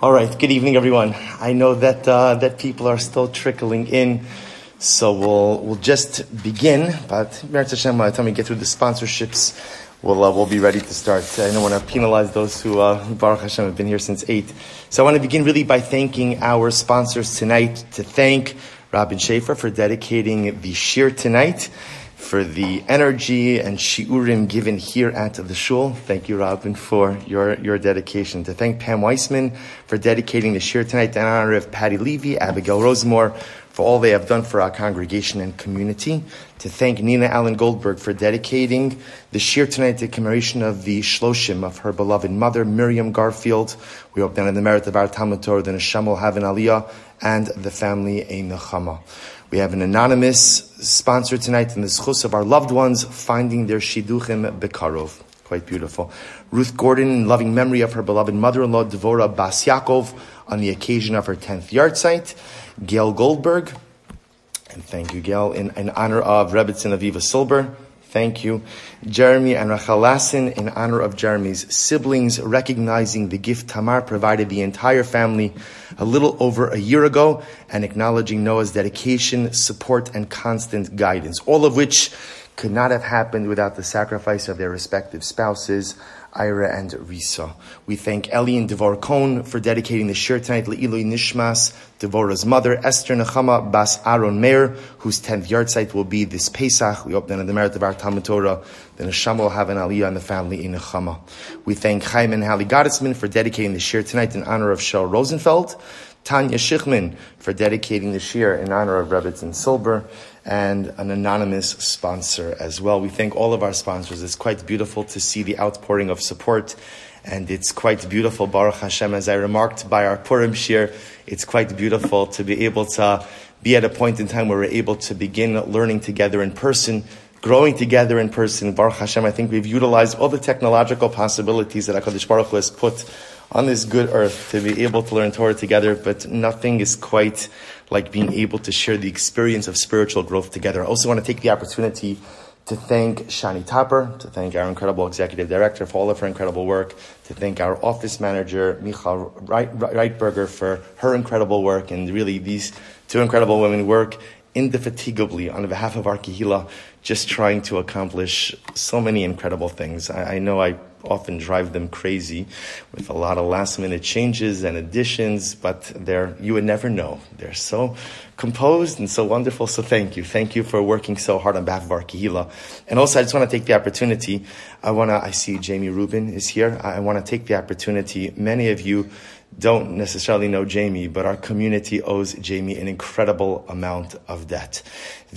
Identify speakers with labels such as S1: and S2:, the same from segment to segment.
S1: All right. Good evening, everyone. I know that uh, that people are still trickling in, so we'll we'll just begin. But Meretz Hashem, by the time we get through the sponsorships, we'll uh, we'll be ready to start. I don't want to penalize those who uh, Baruch Hashem have been here since eight. So I want to begin really by thanking our sponsors tonight. To thank Robin Schaefer for dedicating the shiur tonight for the energy and shiurim given here at the shul. Thank you, Robin, for your, your dedication. To thank Pam Weissman for dedicating the shiur tonight in honor of Patty Levy, Abigail Rosemore, for all they have done for our congregation and community. To thank Nina Allen Goldberg for dedicating the shiur tonight to commemoration of the shloshim of her beloved mother, Miriam Garfield. We hope that in the merit of our Talmud Torah, the Neshama will have an aliyah and the family a nechama. We have an anonymous sponsor tonight in the schus of our loved ones finding their shiduchim bekarov. Quite beautiful. Ruth Gordon, in loving memory of her beloved mother-in-law, Devora Bas Yaakov, on the occasion of her 10th yahrzeit. Gail Goldberg, and thank you, Gail, in, in honor of Rebbitzin Aviva Silber. Thank you. Jeremy and Rachel Lassin, in honor of Jeremy's siblings, recognizing the gift Tamar provided the entire family a little over a year ago, and acknowledging Noah's dedication, support, and constant guidance, all of which could not have happened without the sacrifice of their respective spouses. Ira and Risa. We thank Eli and Devor Cohn for dedicating the shiur tonight, Le'ilui Nishmas, Devorah's mother, Esther Nechama Bas Aaron Meir, whose 10th yahrzeit will be this Pesach. We hope that in the merit of our Talmud Torah, the Neshama will have an aliyah in the family in Nechama. We thank Chaim and Hallie Gottesman for dedicating the shiur tonight in honor of Shel Rosenfeld, Tanya Schichman for dedicating the shiur in honor of Rebbitzin Silber, and an anonymous sponsor as well. We thank all of our sponsors. It's quite beautiful to see the outpouring of support, and it's quite beautiful, Baruch Hashem, as I remarked by our Purim shiur, it's quite beautiful to be able to be at a point in time where we're able to begin learning together in person, growing together in person. Baruch Hashem, I think we've utilized all the technological possibilities that HaKadosh Baruch Hu has put on this good earth to be able to learn Torah together, but nothing is quite like being able to share the experience of spiritual growth together. I also want to take the opportunity to thank Shani Tapper, to thank our incredible executive director for all of her incredible work, to thank our office manager, Michal Reitberger, for her incredible work, and really these two incredible women work indefatigably on behalf of our Kehila, just trying to accomplish so many incredible things. I, I know I often drive them crazy with a lot of last minute changes and additions, but they're, you would never know. They're so composed and so wonderful. So thank you. Thank you for working so hard on behalf of our. And also, I just want to take the opportunity. I want to, I see Jamie Rubin is here. I want to take the opportunity. Many of you don't necessarily know Jamie, but our community owes Jamie an incredible amount of debt.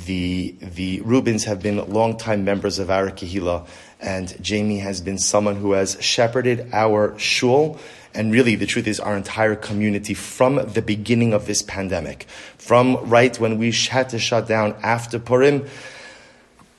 S1: The, the Rubins have been longtime members of our Kehila and Jamie has been someone who has shepherded our shul and really the truth is our entire community from the beginning of this pandemic. From right when we had to shut down after Purim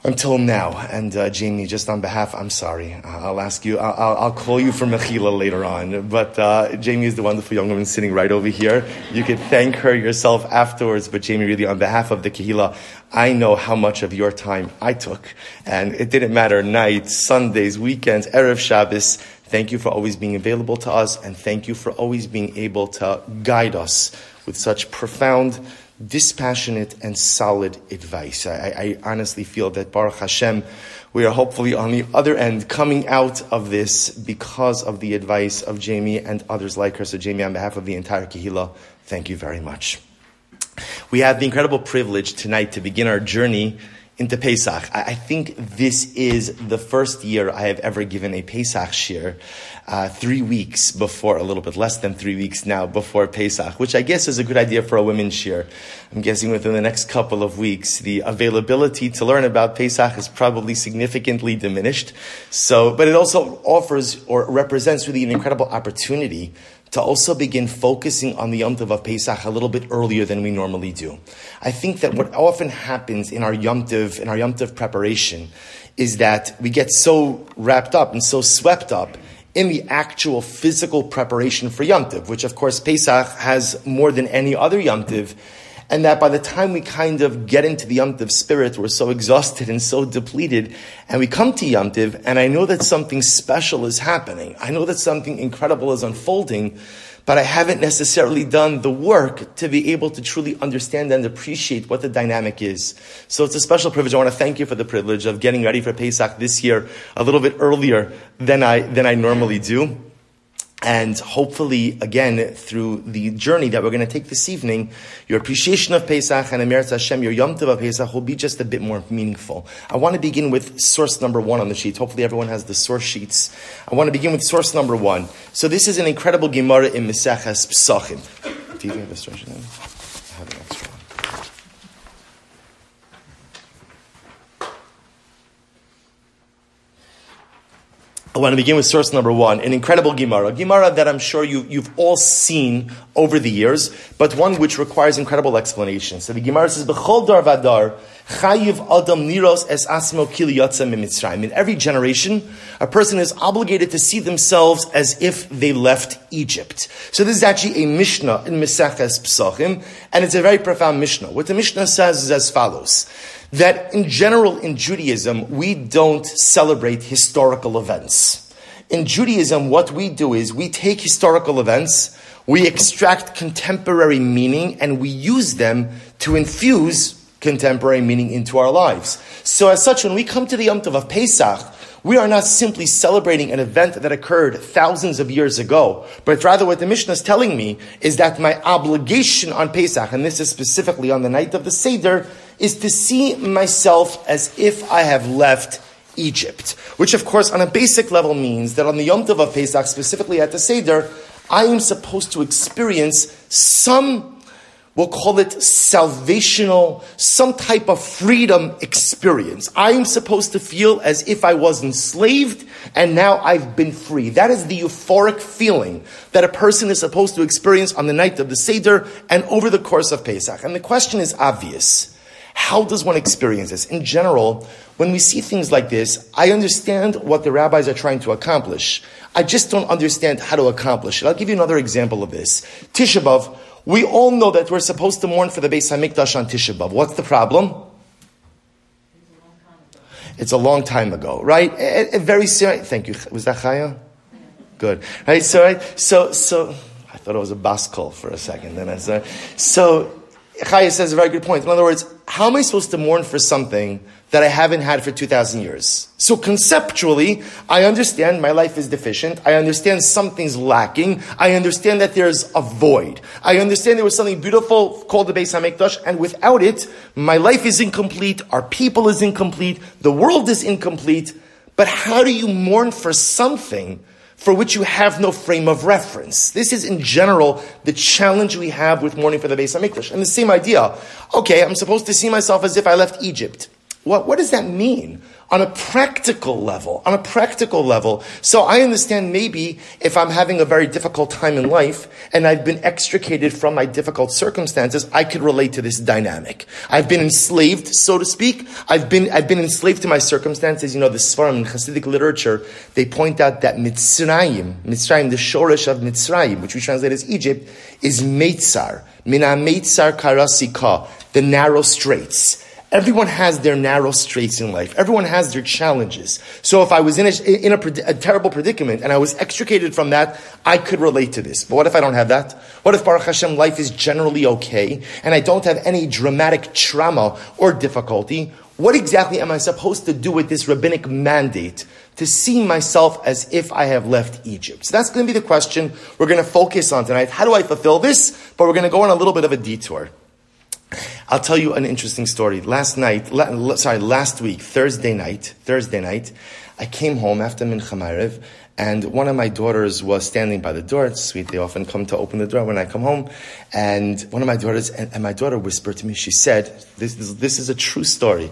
S1: until now. And uh, Jamie, just on behalf, I'm sorry. I'll ask you, I'll, I'll call you for Mechila later on. But uh, Jamie is the wonderful young woman sitting right over here. You could thank her yourself afterwards. But Jamie, really, on behalf of the Kehila, I know how much of your time I took. And it didn't matter nights, Sundays, weekends, Erev Shabbos. Thank you for always being available to us. And thank you for always being able to guide us with such profound dispassionate and solid advice. I, I, honestly feel that Baruch Hashem, we are hopefully on the other end coming out of this because of the advice of Jamie and others like her. So Jamie, on behalf of the entire Kehila, thank you very much. We have the incredible privilege tonight to begin our journey into Pesach. I think this is the first year I have ever given a Pesach shiur, uh, three weeks before, a little bit less than three weeks now before Pesach, which I guess is a good idea for a women's shiur. I'm guessing within the next couple of weeks, the availability to learn about Pesach is probably significantly diminished. So, but it also offers or represents really an incredible opportunity to also begin focusing on the Yom Tov of Pesach a little bit earlier than we normally do. I think that what often happens in our Yom Tov, in our Yom Tov preparation, is that we get so wrapped up and so swept up in the actual physical preparation for Yom Tov, which of course Pesach has more than any other Yom Tov and that by the time we kind of get into the Yom Tiv spirit, we're so exhausted and so depleted, and we come to Yom Tiv, and I know that something special is happening. I know that something incredible is unfolding, but I haven't necessarily done the work to be able to truly understand and appreciate what the dynamic is. So it's a special privilege. I want to thank you for the privilege of getting ready for Pesach this year a little bit earlier than I, than I normally do. And hopefully, again, through the journey that we're going to take this evening, your appreciation of Pesach and Emeretz Hashem, your Yom Tov of Pesach will be just a bit more meaningful. I want to begin with source number one on the sheet. Hopefully everyone has the source sheets. I want to begin with source number one. So this is an incredible Gemara in Meseches Psachim. Do you have a source? I have an extra. I want to begin with source number one, an incredible Gemara. Gemara that I'm sure you, you've all seen over the years, but one which requires incredible explanation. So the Gemara says, B'chol dar vadar, chayiv adam niros es asmo kili mitzrayim. In every generation, a person is obligated to see themselves as if they left Egypt. So this is actually a Mishnah in Meseches Psachim, and it's a very profound Mishnah. What the Mishnah says is as follows that in general in Judaism, we don't celebrate historical events. In Judaism, what we do is we take historical events, we extract contemporary meaning, and we use them to infuse contemporary meaning into our lives. So as such, when we come to the Yom Tov of Pesach, we are not simply celebrating an event that occurred thousands of years ago, but rather what the Mishnah is telling me is that my obligation on Pesach, and this is specifically on the night of the Seder, is to see myself as if I have left Egypt. Which, of course, on a basic level means that on the Yom Tov of Pesach, specifically at the Seder, I am supposed to experience some, we'll call it salvational, some type of freedom experience. I am supposed to feel as if I was enslaved and now I've been free. That is the euphoric feeling that a person is supposed to experience on the night of the Seder and over the course of Pesach. And the question is obvious. How does one experience this? In general, when we see things like this, I understand what the rabbis are trying to accomplish. I just don't understand how to accomplish it. I'll give you another example of this. Tisha B'Av, we all know that we're supposed to mourn for the Beis Hamikdash on Tisha B'Av. What's the problem? It's a long time ago, right? A, a very serious. Thank you. Was that Chaya? Good. Right. So, right. So, so I thought it was a bus call for a second. Then I said, so Chaya says a very good point. In other words, how am I supposed to mourn for something that I haven't had for 2,000 years? So conceptually, I understand my life is deficient. I understand something's lacking. I understand that there's a void. I understand there was something beautiful called the Beis HaMikdash, and without it, my life is incomplete, our people is incomplete, the world is incomplete. But how do you mourn for something for which you have no frame of reference. This is in general the challenge we have with mourning for the Beis Hamikdash. And the same idea. Okay, I'm supposed to see myself as if I left Egypt. What, what does that mean? on a practical level, on a practical level. So I understand maybe if I'm having a very difficult time in life and I've been extricated from my difficult circumstances, I could relate to this dynamic. I've been enslaved, so to speak. I've been, I've been enslaved to my circumstances. You know, the Svarim in Hasidic literature, they point out that Mitzrayim, Mitzrayim, the shorish of Mitzrayim, which we translate as Egypt, is Meitzar. Mina Meitzar Karasika, the narrow straits. Everyone has their narrow straits in life. Everyone has their challenges. So if I was in a, in a, a, terrible predicament and I was extricated from that, I could relate to this. But what if I don't have that? What if Baruch Hashem life is generally okay and I don't have any dramatic trauma or difficulty? What exactly am I supposed to do with this rabbinic mandate to see myself as if I have left Egypt? So that's going to be the question we're going to focus on tonight. How do I fulfill this? But we're going to go on a little bit of a detour. I'll tell you an interesting story. Last night, la, sorry, last week, Thursday night, Thursday night, I came home after Mincha Ma'ariv, and one of my daughters was standing by the door. It's sweet. They often come to open the door when I come home. And one of my daughters, and, and my daughter whispered to me, she said, this, this, this, is a true story.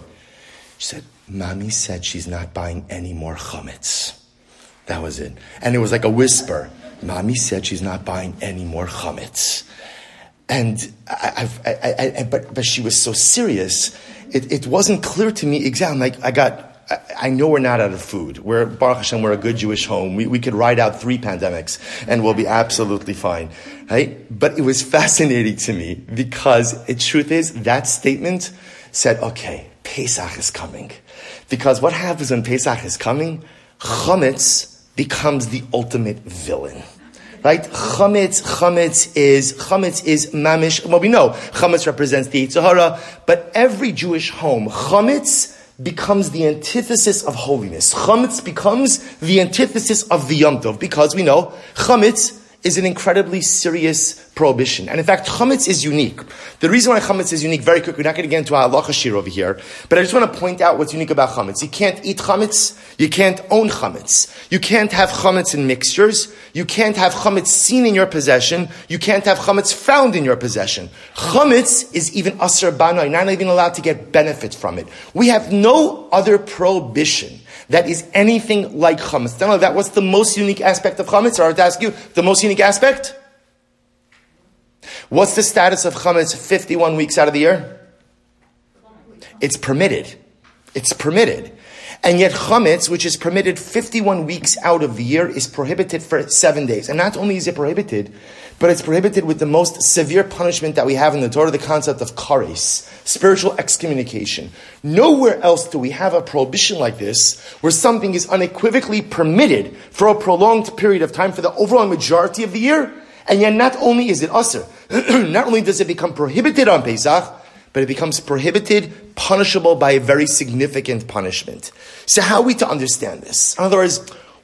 S1: She said, Mommy said she's not buying any more chametz. That was it. And it was like a whisper. Mommy said she's not buying any more chametz. And I, I, I, but, but she was so serious, it, it wasn't clear to me exactly. Like I got, I know we're not out of food. We're, Baruch Hashem, we're a good Jewish home. We, we could ride out three pandemics and we'll be absolutely fine. Right? But it was fascinating to me because the truth is that statement said, okay, Pesach is coming. Because what happens when Pesach is coming? Chametz becomes the ultimate villain right? Chametz, chametz is, chametz is mamish. Well, we know chametz represents the Yetzer Hara, but every Jewish home, chametz becomes the antithesis of holiness. Chametz becomes the antithesis of the Yom Tov, because we know chametz is an incredibly serious prohibition. And in fact, chametz is unique. The reason why chametz is unique, very quick, we're not going to get into our halacha over here, but I just want to point out what's unique about chametz. You can't eat chametz, you can't own chametz, you can't have chametz in mixtures, you can't have chametz seen in your possession, you can't have chametz found in your possession. Chametz is even asr bana, you're not even allowed to get benefit from it. We have no other prohibition that is anything like chametz. Tell me that what's the most unique aspect of chametz? Or I to ask you, the most unique aspect? What's the status of chametz 51 weeks out of the year? It's permitted. It's permitted. And yet chametz, which is permitted 51 weeks out of the year, is prohibited for seven days. And not only is it prohibited, but it's prohibited with the most severe punishment that we have in the Torah, the concept of kares, spiritual excommunication. Nowhere else do we have a prohibition like this, where something is unequivocally permitted for a prolonged period of time for the overall majority of the year, and yet not only is it usr, not only does it become prohibited on Pesach, but it becomes prohibited, punishable by a very significant punishment. So how are we to understand this? In other words,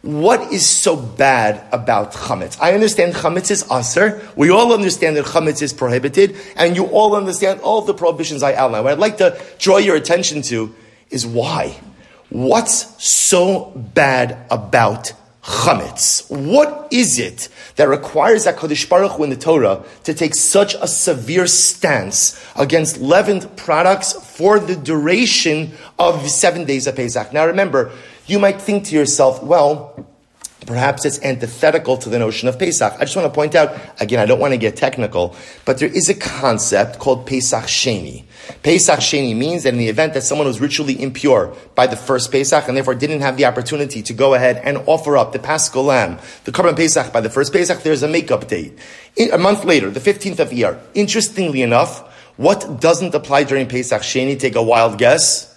S1: what is so bad about chametz? I understand chametz is aser. We all understand that chametz is prohibited, and you all understand all the prohibitions I outlined. What I'd like to draw your attention to is why. What's so bad about chametz? What is it that requires HaKadosh Baruch Hu in the Torah to take such a severe stance against leavened products for the duration of seven days of Pesach? Now remember, you might think to yourself, well, perhaps it's antithetical to the notion of Pesach. I just want to point out, again, I don't want to get technical, but there is a concept called Pesach Sheni. Pesach Sheni means that in the event that someone was ritually impure by the first Pesach and therefore didn't have the opportunity to go ahead and offer up the Paschal Lamb, the Korban Pesach by the first Pesach, there's a makeup date. a month later, the 15th of Iyar. Interestingly enough, what doesn't apply during Pesach Sheni? Take a wild guess.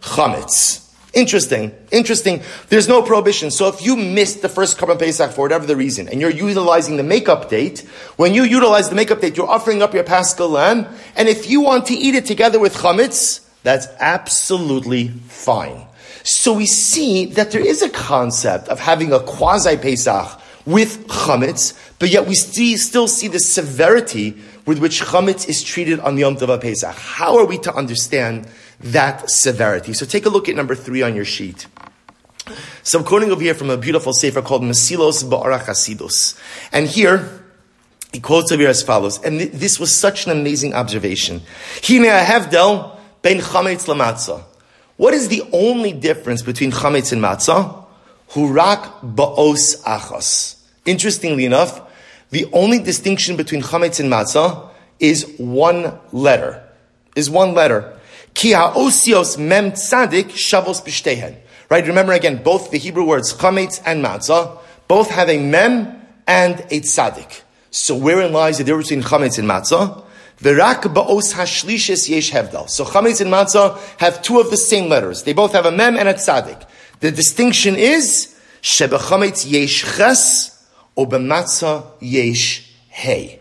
S1: Chametz. Interesting, interesting. There's no prohibition. So if you missed the first Korban Pesach for whatever the reason, and you're utilizing the makeup date, when you utilize the makeup date, you're offering up your Paschal lamb, and if you want to eat it together with chametz, that's absolutely fine. So we see that there is a concept of having a quasi Pesach with chametz, but yet we see, still see the severity with which chametz is treated on the Yom Tov Pesach. How are we to understand that severity. So take a look at number three on your sheet. So I'm quoting over here from a beautiful sefer called Mesilos Ba'ara Chasidus. And here, he quotes over here as follows, and th- this was such an amazing observation. Hine ahevdel ben chametz lamatzah. What is the only difference between chametz and matzah? Hurak ba'os achos. Interestingly enough, the only distinction between chametz and matzah is one letter. Is one letter. Ki ha'osios mem tzadik shavos b'shtehen. Right? Remember again, both the Hebrew words chametz and matzah, both have a mem and a tzadik. So wherein lies the difference between chametz and matzah? V'rak ba'os hashlishes yesh hevdal. So chametz and matzah have two of the same letters. They both have a mem and a tzadik. The distinction is shebechametz yesh ches or b'matzah yesh hey.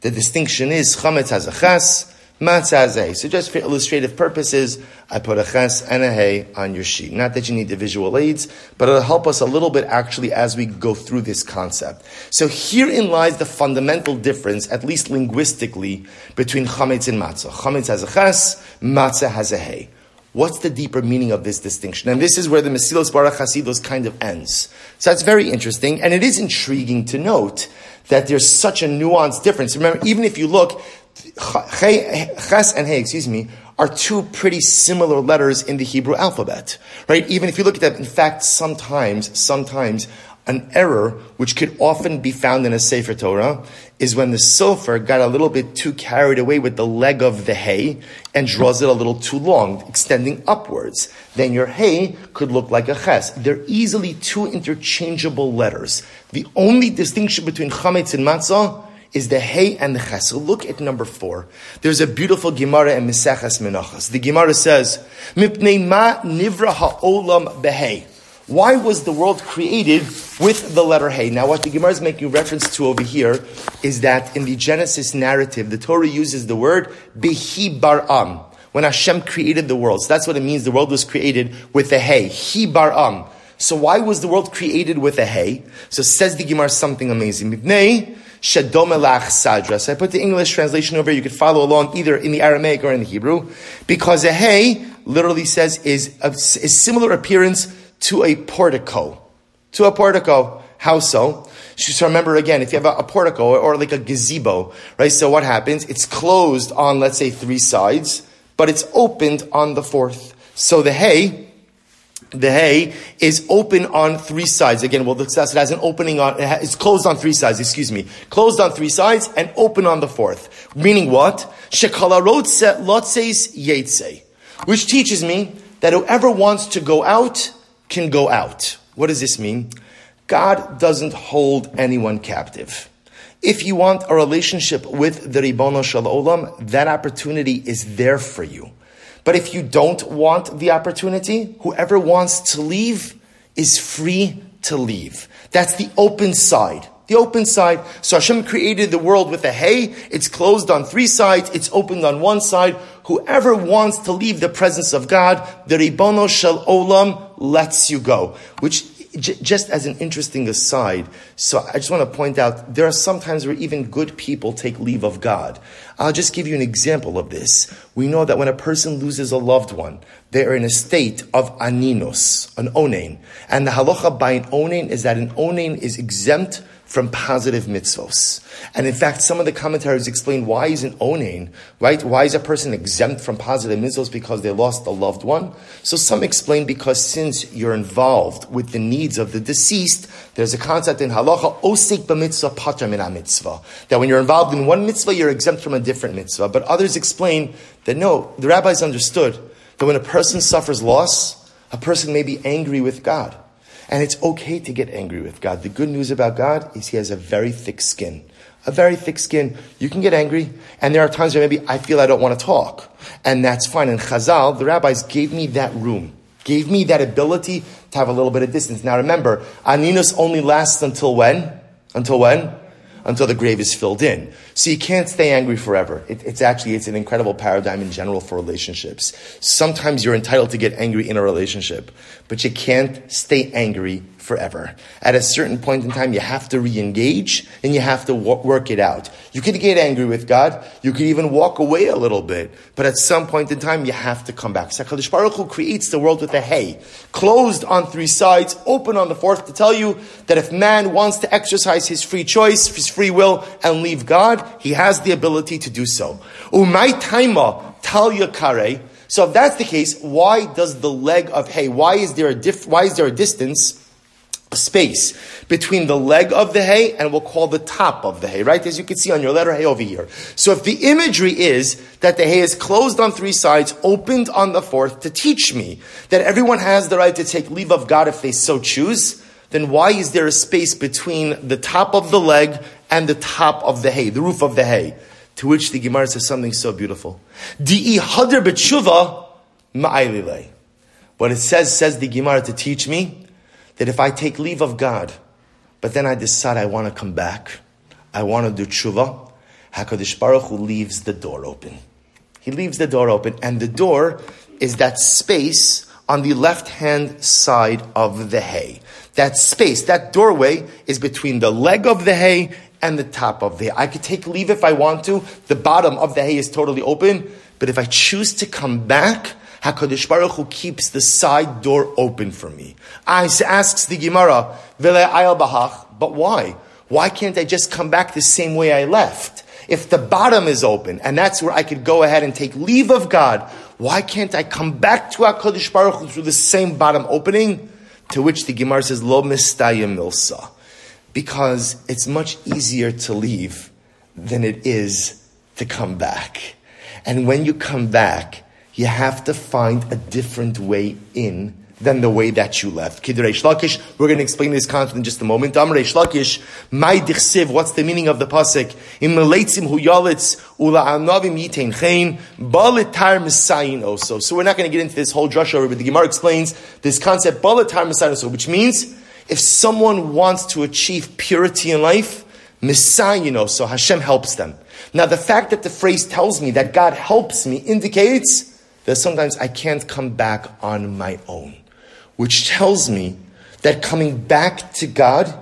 S1: The distinction is chametz has a ches, Matzah So just for illustrative purposes, I put a ches and a hey on your sheet. Not that you need the visual aids, but it'll help us a little bit actually as we go through this concept. So herein lies the fundamental difference, at least linguistically, between chametz and matzah. Chametz has a ches, matzah has a hey. What's the deeper meaning of this distinction? And this is where the Mesilos Baruch Hasidus kind of ends. So that's very interesting, and it is intriguing to note that there's such a nuanced difference. Remember, even if you look, Ches and Hey, excuse me, are two pretty similar letters in the Hebrew alphabet, right? Even if you look at them, in fact, sometimes, sometimes An error which could often be found in a Sefer Torah is when the sofer got a little bit too carried away with the leg of the hay and draws it a little too long, extending upwards. Then your hay could look like a ches. They're easily two interchangeable letters. The only distinction between chametz and matzah is the hay and the ches. So look at number four. There's a beautiful Gemara in Meseches Menachos. The Gemara says, "Mipnei ma nivra ha'olam behay." Why was the world created with the letter Hey? Now, what the Gemara is making reference to over here is that in the Genesis narrative, the Torah uses the word Behi Bar'am, when Hashem created the world. So that's what it means. The world was created with a Hey, Hi Bar'am. So why was the world created with a Hey? So says the Gemara something amazing. Shadomelach Sadra. So I put the English translation over. You could follow along either in the Aramaic or in the Hebrew. Because a Hey literally says is a, is similar appearance to a portico. To a portico. How so? So remember again, if you have a, a, portico or, or like a gazebo, right? So what happens? It's closed on, let's say, three sides, but it's opened on the fourth. So the hay, the hay is open on three sides. Again, we'll it as an opening on, it's closed on three sides, excuse me. Closed on three sides and open on the fourth. Meaning what? Shekala lotseis yetse. Which teaches me that whoever wants to go out can go out. What does this mean? God doesn't hold anyone captive. If you want a relationship with the Ribono Shel Olam, that opportunity is there for you. But if you don't want the opportunity, whoever wants to leave is free to leave. That's the open side. The open side. So Hashem created the world with a hay. It's closed on three sides. It's opened on one side. Whoever wants to leave the presence of God, the Ribono Shel Olam lets you go. Which, j- just as an interesting aside, so I just want to point out, there are some times where even good people take leave of God. I'll just give you an example of this. We know that when a person loses a loved one, they are in a state of aninos, an onain. And the halacha by an onain is that an onain is exempt from positive mitzvos. And in fact, some of the commentaries explain why is an onain, right? Why is a person exempt from positive mitzvos because they lost a loved one? So some explain because since you're involved with the needs of the deceased, there's a concept in halacha, osik b'mitzvah pater min mitzvah. That when you're involved in one mitzvah, you're exempt from a different mitzvah. But others explain that no, the rabbis understood that when a person suffers loss, a person may be angry with God. And it's okay to get angry with God. The good news about God is He has a very thick skin. A very thick skin. You can get angry, and there are times where maybe I feel I don't want to talk. And that's fine. And Chazal, the rabbis gave me that room, gave me that ability to have a little bit of distance. Now remember, Aninus only lasts until when? Until when? Until the grave is filled in. So you can't stay angry forever. It, it's actually, it's an incredible paradigm in general for relationships. Sometimes you're entitled to get angry in a relationship, but you can't stay angry forever. At a certain point in time, you have to re-engage and you have to work it out. You could get angry with God. You could even walk away a little bit. But at some point in time, you have to come back. HaKadosh Baruch Hu creates the world with a hay, closed on three sides, open on the fourth to tell you that if man wants to exercise his free choice, his free will, and leave God, he has the ability to do so. Umay taima tal yakare. So if that's the case, why does the leg of hay, why is there a diff, why is there a distance space between the leg of the hay and we'll call the top of the hay, right? As you can see on your letter hay over here. So if the imagery is that the hay is closed on three sides, opened on the fourth to teach me that everyone has the right to take leave of God if they so choose, then why is there a space between the top of the leg and the top of the hay, the roof of the hay? To which the Gemara says something so beautiful. Di'i hadr b'tshuva ma'aylilei. What it says, says the Gemara to teach me, that if I take leave of God, but then I decide I want to come back, I want to do tshuva, HaKadosh Baruch Hu leaves the door open. He leaves the door open, and the door is that space on the left hand side of the hay. That space, that doorway is between the leg of the hay and the top of the hay. I could take leave if I want to. The bottom of the hay is totally open, but if I choose to come back, HaKadosh Baruch Hu keeps the side door open for me. I asks the Gemara, but why? Why can't I just come back the same way I left? If the bottom is open, and that's where I could go ahead and take leave of God, why can't I come back to HaKadosh Baruch Hu through the same bottom opening? To which the Gemara says, Lo mistayim milsa. Because it's much easier to leave than it is to come back. And when you come back, you have to find a different way in than the way that you left. Kidrei Shlakish, we're going to explain this concept in just a moment. Amrei Shlakish, my dichsiv, what's the meaning of the pasuk? In meleitzim hu yalitz ula anavim yitain chein, balitar misayin also. So we're not going to get into this whole drush over, but the Gemara explains this concept, balitar misayin also, which means if someone wants to achieve purity in life, misayin also, Hashem helps them. Now the fact that the phrase tells me that God helps me indicates that sometimes I can't come back on my own which tells me that coming back to God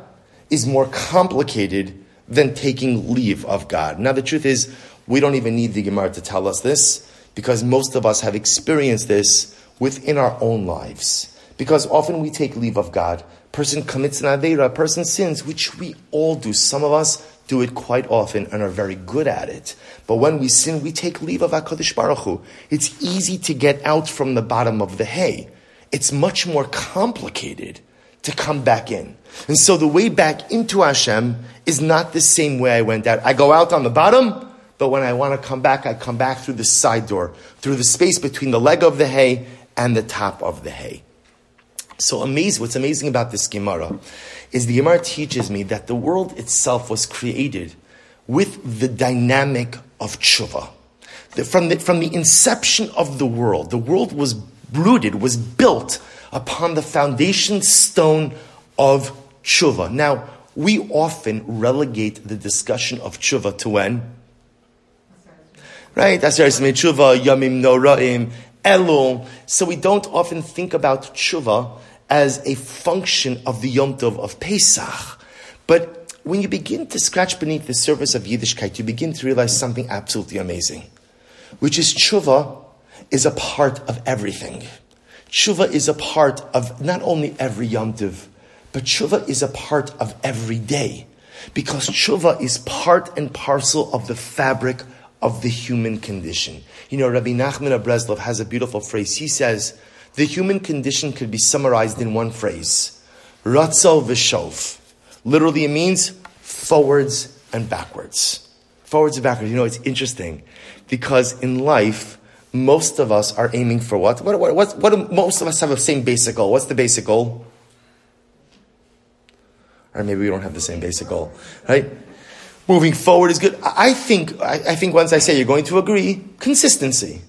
S1: is more complicated than taking leave of God. Now, the truth is, we don't even need the Gemara to tell us this because most of us have experienced this within our own lives. Because often we take leave of God. Person commits an Aveira, person sins, which we all do. Some of us do it quite often and are very good at it. But when we sin, we take leave of HaKadosh Baruch Hu. It's easy to get out from the bottom of the hay it's much more complicated to come back in. And so the way back into Hashem is not the same way I went out. I go out on the bottom, but when I want to come back, I come back through the side door, through the space between the leg of the hay and the top of the hay. So amazing, what's amazing about this Gemara is the Gemara teaches me that the world itself was created with the dynamic of tshuva. From the, from the inception of the world, the world was rooted, was built upon the foundation stone of tshuva. Now, we often relegate the discussion of tshuva to when? Right? Aseres tshuva, yamim noraim, elul. So we don't often think about tshuva as a function of the Yom Tov of Pesach. But when you begin to scratch beneath the surface of Yiddishkeit, you begin to realize something absolutely amazing, which is tshuva is a part of everything. Tshuva is a part of not only every Yom Tov, but tshuva is a part of every day. Because tshuva is part and parcel of the fabric of the human condition. You know, Rabbi Nachman of Breslov has a beautiful phrase. He says, the human condition could be summarized in one phrase. Ratzel v'shov. Literally it means forwards and backwards. Forwards and backwards. You know, it's interesting because in life, most of us are aiming for what? What, what, what, what do most of us have the same basic goal? What's the basic goal? Or maybe we don't have the same basic goal, right? Moving forward is good. I think, I, I think once I say you're going to agree, consistency.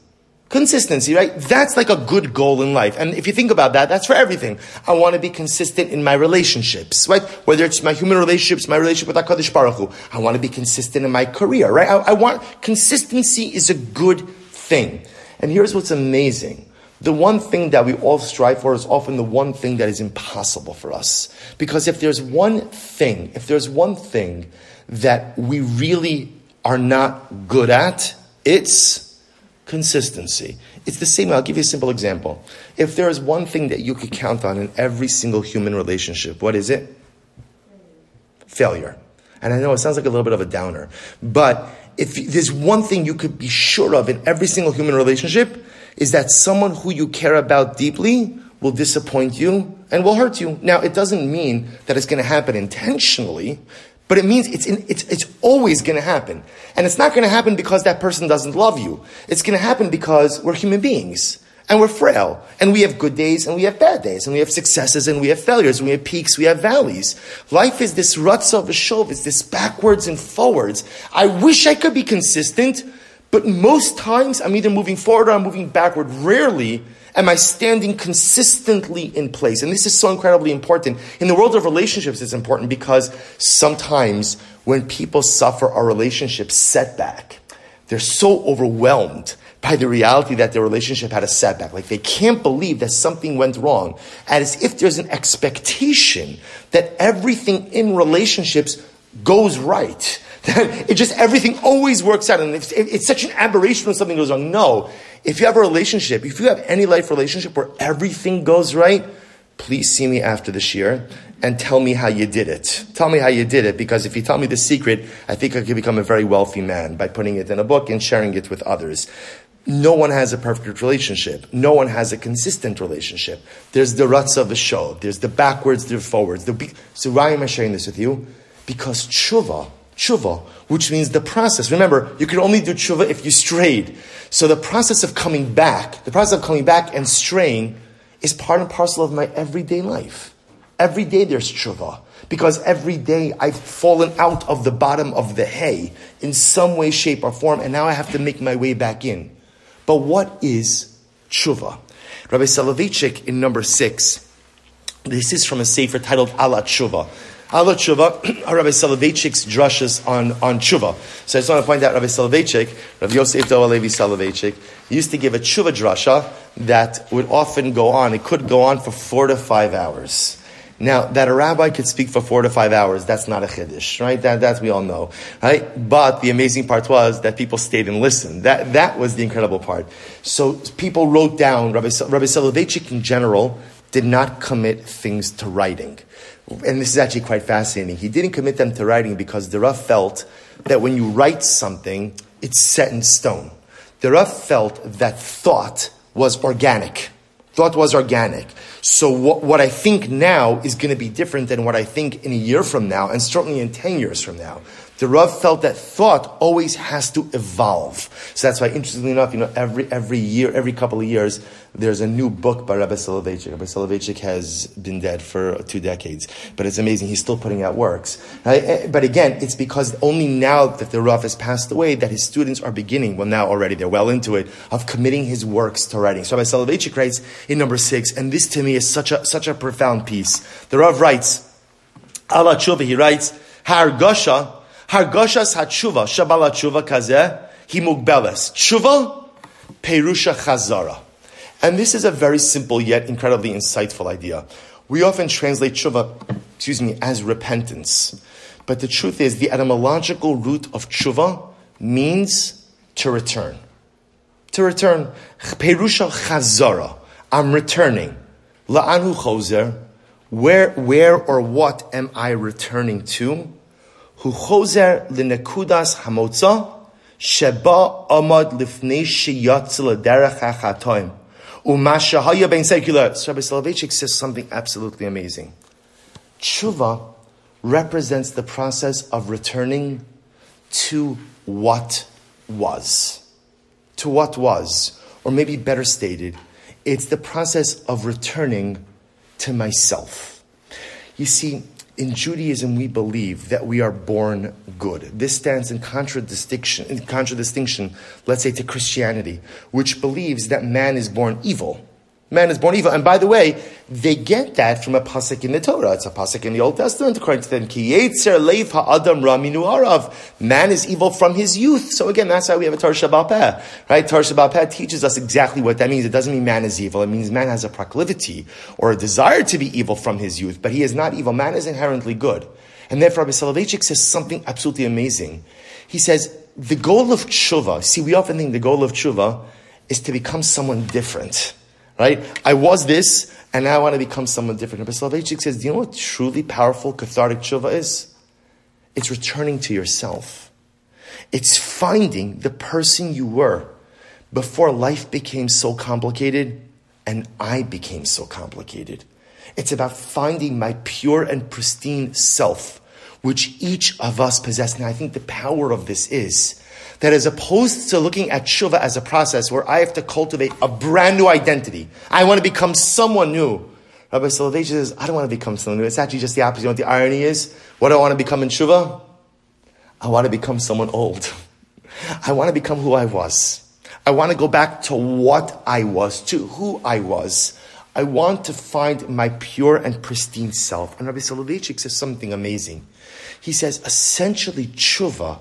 S1: Consistency, right? That's like a good goal in life. And if you think about that, that's for everything. I want to be consistent in my relationships, right? Whether it's my human relationships, my relationship with HaKadosh Baruch Hu. I want to be consistent in my career, right? I, I want, consistency is a good thing. And here's what's amazing. The one thing that we all strive for is often the one thing that is impossible for us. Because if there's one thing, if there's one thing that we really are not good at, it's consistency. It's the same. I'll give you a simple example. If there is one thing that you could count on in every single human relationship, what is it? Failure. And I know it sounds like a little bit of a downer, but if there's one thing you could be sure of in every single human relationship, is that someone who you care about deeply will disappoint you and will hurt you. Now, it doesn't mean that it's going to happen intentionally, but it means it's, in, it's, it's always going to happen. And it's not going to happen because that person doesn't love you. It's going to happen because we're human beings. And we're frail. And we have good days and we have bad days. And we have successes and we have failures. And we have peaks, we have valleys. Life is this ruts of a shov. It's this backwards and forwards. I wish I could be consistent, but most times I'm either moving forward or I'm moving backward. Rarely am I standing consistently in place. And this is so incredibly important. In the world of relationships, it's important because sometimes when people suffer a relationship setback, they're so overwhelmed by the reality that their relationship had a setback. Like they can't believe that something went wrong. As if there's an expectation that everything in relationships goes right. It just, everything always works out. And it's, it's such an aberration when something goes wrong. No. If you have a relationship, if you have any life relationship where everything goes right, please see me after this year and tell me how you did it. Tell me how you did it, because if you tell me the secret, I think I could become a very wealthy man by putting it in a book and sharing it with others. no one has a perfect relationship. No one has a consistent relationship. There's the ruts of the show. There's the backwards, the forwards. The be- so why am I sharing this with you? Because tshuva, tshuva, which means the process. Remember, you can only do tshuva if you strayed. So the process of coming back, the process of coming back and straying is part and parcel of my everyday life. Every day there's tshuva. Because every day I've fallen out of the bottom of the hay in some way, shape, or form, and now I have to make my way back in. But what is tshuva? Rabbi Soloveitchik in number six, this is from a sefer titled Ala Tshuva. Ala Tshuva Rabbi Soloveitchik's drushes on, on tshuva. So I just want to point out Rabbi Soloveitchik, Rabbi Yosef Dov HaLevi Soloveitchik, used to give a tshuva drasha that would often go on. It could go on for four to five hours. Now, that a rabbi could speak for four to five hours, that's not a chiddush, right? That, that we all know, right? But the amazing part was that people stayed and listened. That, that was the incredible part. So people wrote down, Rabbi, Rabbi Soloveitchik in general did not commit things to writing. And this is actually quite fascinating. He didn't commit them to writing because the felt that when you write something, it's set in stone. The felt that thought was organic. Thought was organic. So what, what I think now is going to be different than what I think in a year from now, and certainly in 10 years from now. The Rav felt that thought always has to evolve. So that's why, interestingly enough, you know, every, every year, every couple of years, there's a new book by Rabbi Soloveitchik. Rabbi Soloveitchik has been dead for two decades, but it's amazing. He's still putting out works. But again, it's because only now that the Rav has passed away that his students are beginning, well, now already, they're well into it, of committing his works to writing. So Rabbi Soloveitchik writes in number six, and this to me is such a, such a profound piece. The Rav writes, Allah Tshuva, he writes, Har Gosha, Hargoshas hatshuva, shabala tshuva kazeh, himugbeles. Tshuva, perusha chazara. And this is a very simple yet incredibly insightful idea. We often translate tshuva, excuse me, as repentance. But the truth is, the etymological root of tshuva means to return. To return. Perusha chazara. I'm returning. La'anhu chozer. Where, where or what am I returning to? Hu chozer linekudas hamotza sheba amad lifnei sheyatz l'derech hachatoim umashahaya ben secular. Rabbi Soloveitchik says something absolutely amazing. Tshuva represents the process of returning to what was. To what was. Or maybe better stated, it's the process of returning to myself. You see, in Judaism, we believe that we are born good. This stands in contradistinction, in contradistinction, let's say, to Christianity, which believes that man is born evil. Man is born evil. And by the way, they get that from a pasuk in the Torah. It's a pasuk in the Old Testament, according to them. Ki leif ha'adam raminu arav. Man is evil from his youth. So again, that's why we have a Torah Shebaal Peh. Right? Torah Shebaal Peh teaches us exactly what that means. It doesn't mean man is evil. It means man has a proclivity or a desire to be evil from his youth. But he is not evil. Man is inherently good. And therefore, Rabbi Soloveitchik says something absolutely amazing. He says, the goal of tshuva, see, we often think the goal of tshuva is to become someone different right? I was this, and now I want to become someone different. But Soloveitchik says, do you know what truly powerful cathartic tshuva is? It's returning to yourself. It's finding the person you were before life became so complicated and I became so complicated. It's about finding my pure and pristine self, which each of us possess. And I think the power of this is that as opposed to looking at tshuva as a process where I have to cultivate a brand new identity, I want to become someone new. Rabbi Soloveitchik says, I don't want to become someone new. It's actually just the opposite. You know what the irony is? What do I want to become in tshuva? I want to become someone old. I want to become who I was. I want to go back to what I was, to who I was. I want to find my pure and pristine self. And Rabbi Soloveitchik says something amazing. He says, essentially, tshuva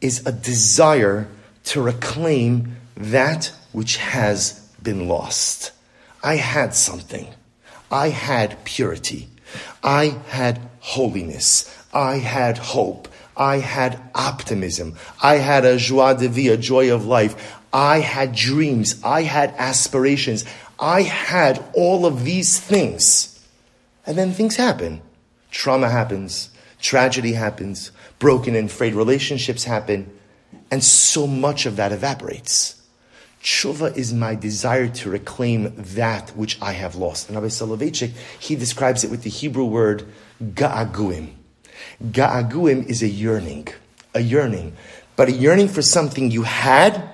S1: is a desire to reclaim that which has been lost. I had something. I had purity. I had holiness. I had hope. I had optimism. I had a joie de vie, a joy of life. I had dreams. I had aspirations. I had all of these things. And then things happen. Trauma happens. Tragedy happens broken and frayed relationships happen, and so much of that evaporates. Tshuva is my desire to reclaim that which I have lost. And Rabbi Soloveitchik, he describes it with the Hebrew word ga'aguim. Ga'aguim is a yearning, a yearning, but a yearning for something you had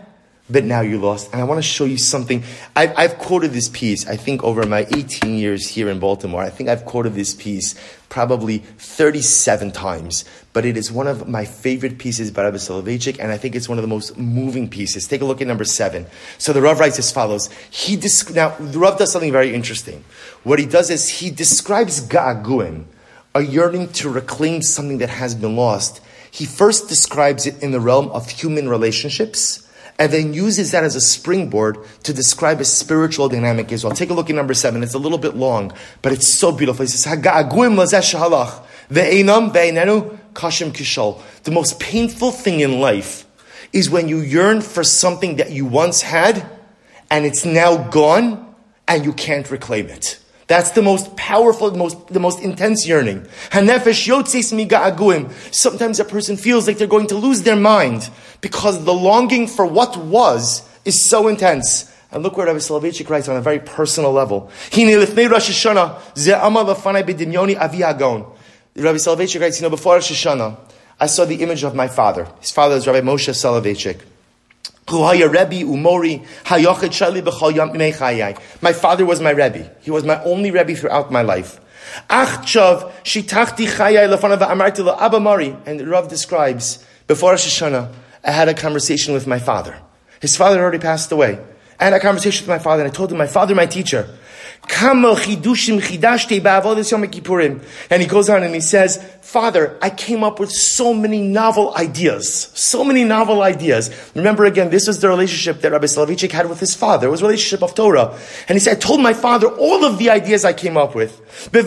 S1: but now you lost. And I want to show you something. I've, I've, quoted this piece, I think, over my 18 years here in Baltimore. I think I've quoted this piece probably 37 times, but it is one of my favorite pieces by Rabbi Soloveitchik, and I think it's one of the most moving pieces. Take a look at number seven. So the Rav writes as follows. He now, the Rav does something very interesting. What he does is he describes ga'aguim, a yearning to reclaim something that has been lost. He first describes it in the realm of human relationships, and then uses that as a springboard to describe a spiritual dynamic as well. Take a look at number seven. It's a little bit long, but it's so beautiful. He says, The most painful thing in life is when you yearn for something that you once had and it's now gone and you can't reclaim it. That's the most powerful, the most, the most intense yearning. Sometimes a person feels like they're going to lose their mind because the longing for what was is so intense. And look where Rabbi Soloveitchik writes on a very personal level. Rabbi Soloveitchik writes, you know, before Rosh Hashanah, I saw the image of my father. His father is Rabbi Moshe Soloveitchik. My father was my Rebbe. He was my only Rebbe throughout my life. And the Rav describes, before Rosh I had a conversation with my father. His father already passed away. I had a conversation with my father, and I told him, my father, my teacher, and he goes on and he says, Father, I came up with so many novel ideas. So many novel ideas. Remember again, this was the relationship that Rabbi Soloveitchik had with his father. It was a relationship of Torah. And he said, I told my father all of the ideas I came up with. And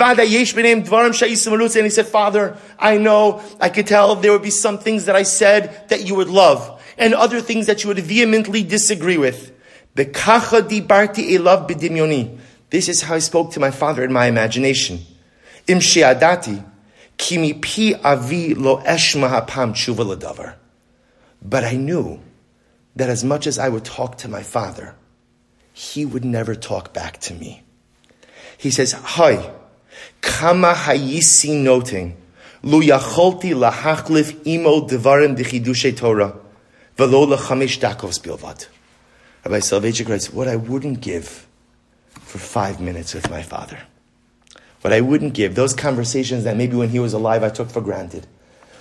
S1: he said, Father, I know, I could tell there would be some things that I said that you would love. And other things that you would vehemently disagree with. This is how I spoke to my father in my imagination. Im she'adati, kimi pi avi lo eshma hapam tshuva. But I knew that as much as I would talk to my father, he would never talk back to me. He says, Hi, kama hayisi noting, lu yacholti lahachlif imo devarim dechidushe Torah, velo lechamish dakovs bilvat. Rabbi Soloveitchik writes, what I wouldn't give for five minutes with my father. What I wouldn't give, those conversations that maybe when he was alive I took for granted,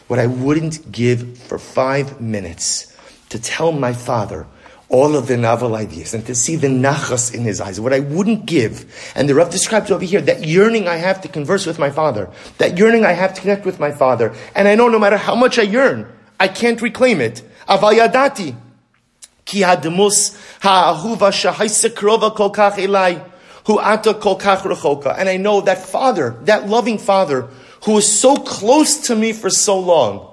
S1: what I wouldn't give for five minutes to tell my father all of the novel ideas and to see the nachas in his eyes, what I wouldn't give. And the Rav describes over here that yearning I have to converse with my father, that yearning I have to connect with my father. And I know no matter how much I yearn, I can't reclaim it. Avayadati. Ki hademus ha'ahuva shahaisa krova kol elai. Hu ata kol kach rechoka. And I know that father, that loving father, who was so close to me for so long,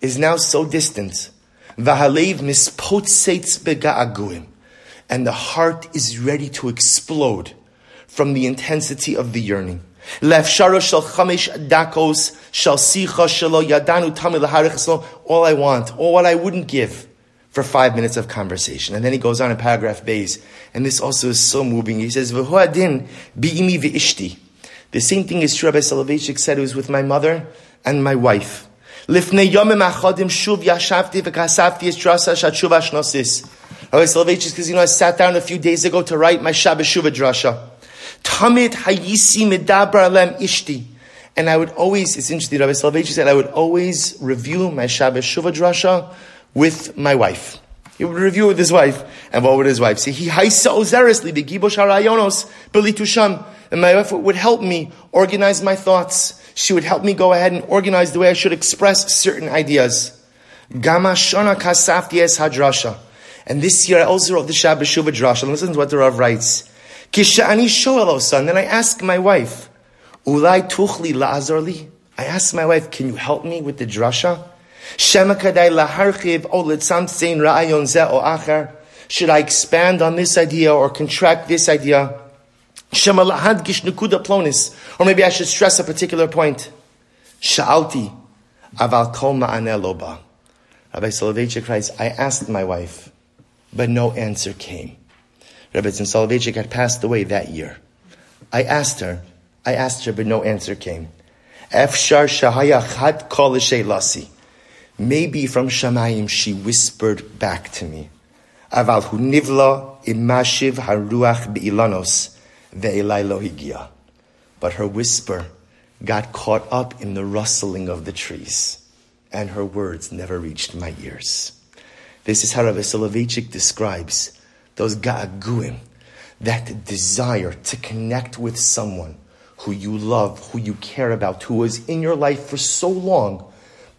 S1: is now so distant. V'halev mispotzeitz bega'aguim. And the heart is ready to explode from the intensity of the yearning. All I want, all I wouldn't give for five minutes of conversation. And then he goes on in paragraph Beis, and this also is so moving. He says, V'huadin bi'imi v'ishti. The same thing is true, Rabbi Soloveitchik said, it was with my mother and my wife. Lifnei yomim achodim shuv yashavti v'kasavti es drasa shatshuv. Rabbi Soloveitchik says, you know, I sat down a few days ago to write my Shabbat Shuvah drasha. Tamid hayisi medabra lem ishti. And I would always, it's interesting, Rabbi Soloveitchik said, I would always review my Shabbat Shuvah drasha with my wife. He would review with his wife. And what would his wife say? He haisa ozeresli begibosh harayonos belitusham. And my wife would help me organize my thoughts. She would help me go ahead and organize the way I should express certain ideas. Gama shona kasafti es hadrasha. And this year I also wrote the Shabbat Shuvah drasha. Listen to what the Rav writes. Kishani shoel son. Then I ask my wife, Ulai tuchli la'azorli. I ask my wife, can you help me with the drasha? Should I expand on this idea or contract this idea? Or maybe I should stress a particular point. Sha'alti aval kol. Rabbi Soloveitchik writes, I asked my wife, but no answer came. Rebbetzin Soloveitchik had passed away that year. I asked her, I asked her, but no answer came. Efshar shahaya chad kol lasi. Maybe from Shamayim she whispered back to me. Aval hu nivla imashiv haruach be'ilanos ve'elai lo higia. But her whisper got caught up in the rustling of the trees, and her words never reached my ears. This is how Rav Soloveitchik describes those ga'aguim, that desire to connect with someone who you love, who you care about, who was in your life for so long,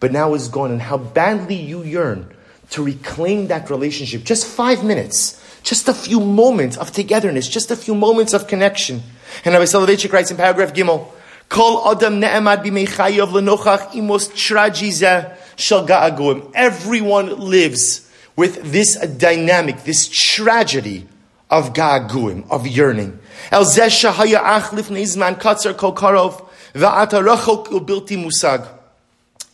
S1: but now is gone, and how badly you yearn to reclaim that relationship. Just five minutes, just a few moments of togetherness, just a few moments of connection. And Rabbi Soloveitchik writes in paragraph Gimel, Kol adam ne'emad b'meichayav lenochach imos trajize shel ga'aguim. Everyone lives with this dynamic, this tragedy of ga'aguim, of yearning. El zeh shahaya ach lifnei zman katzar kol karov va'ata rachok ubilti musag.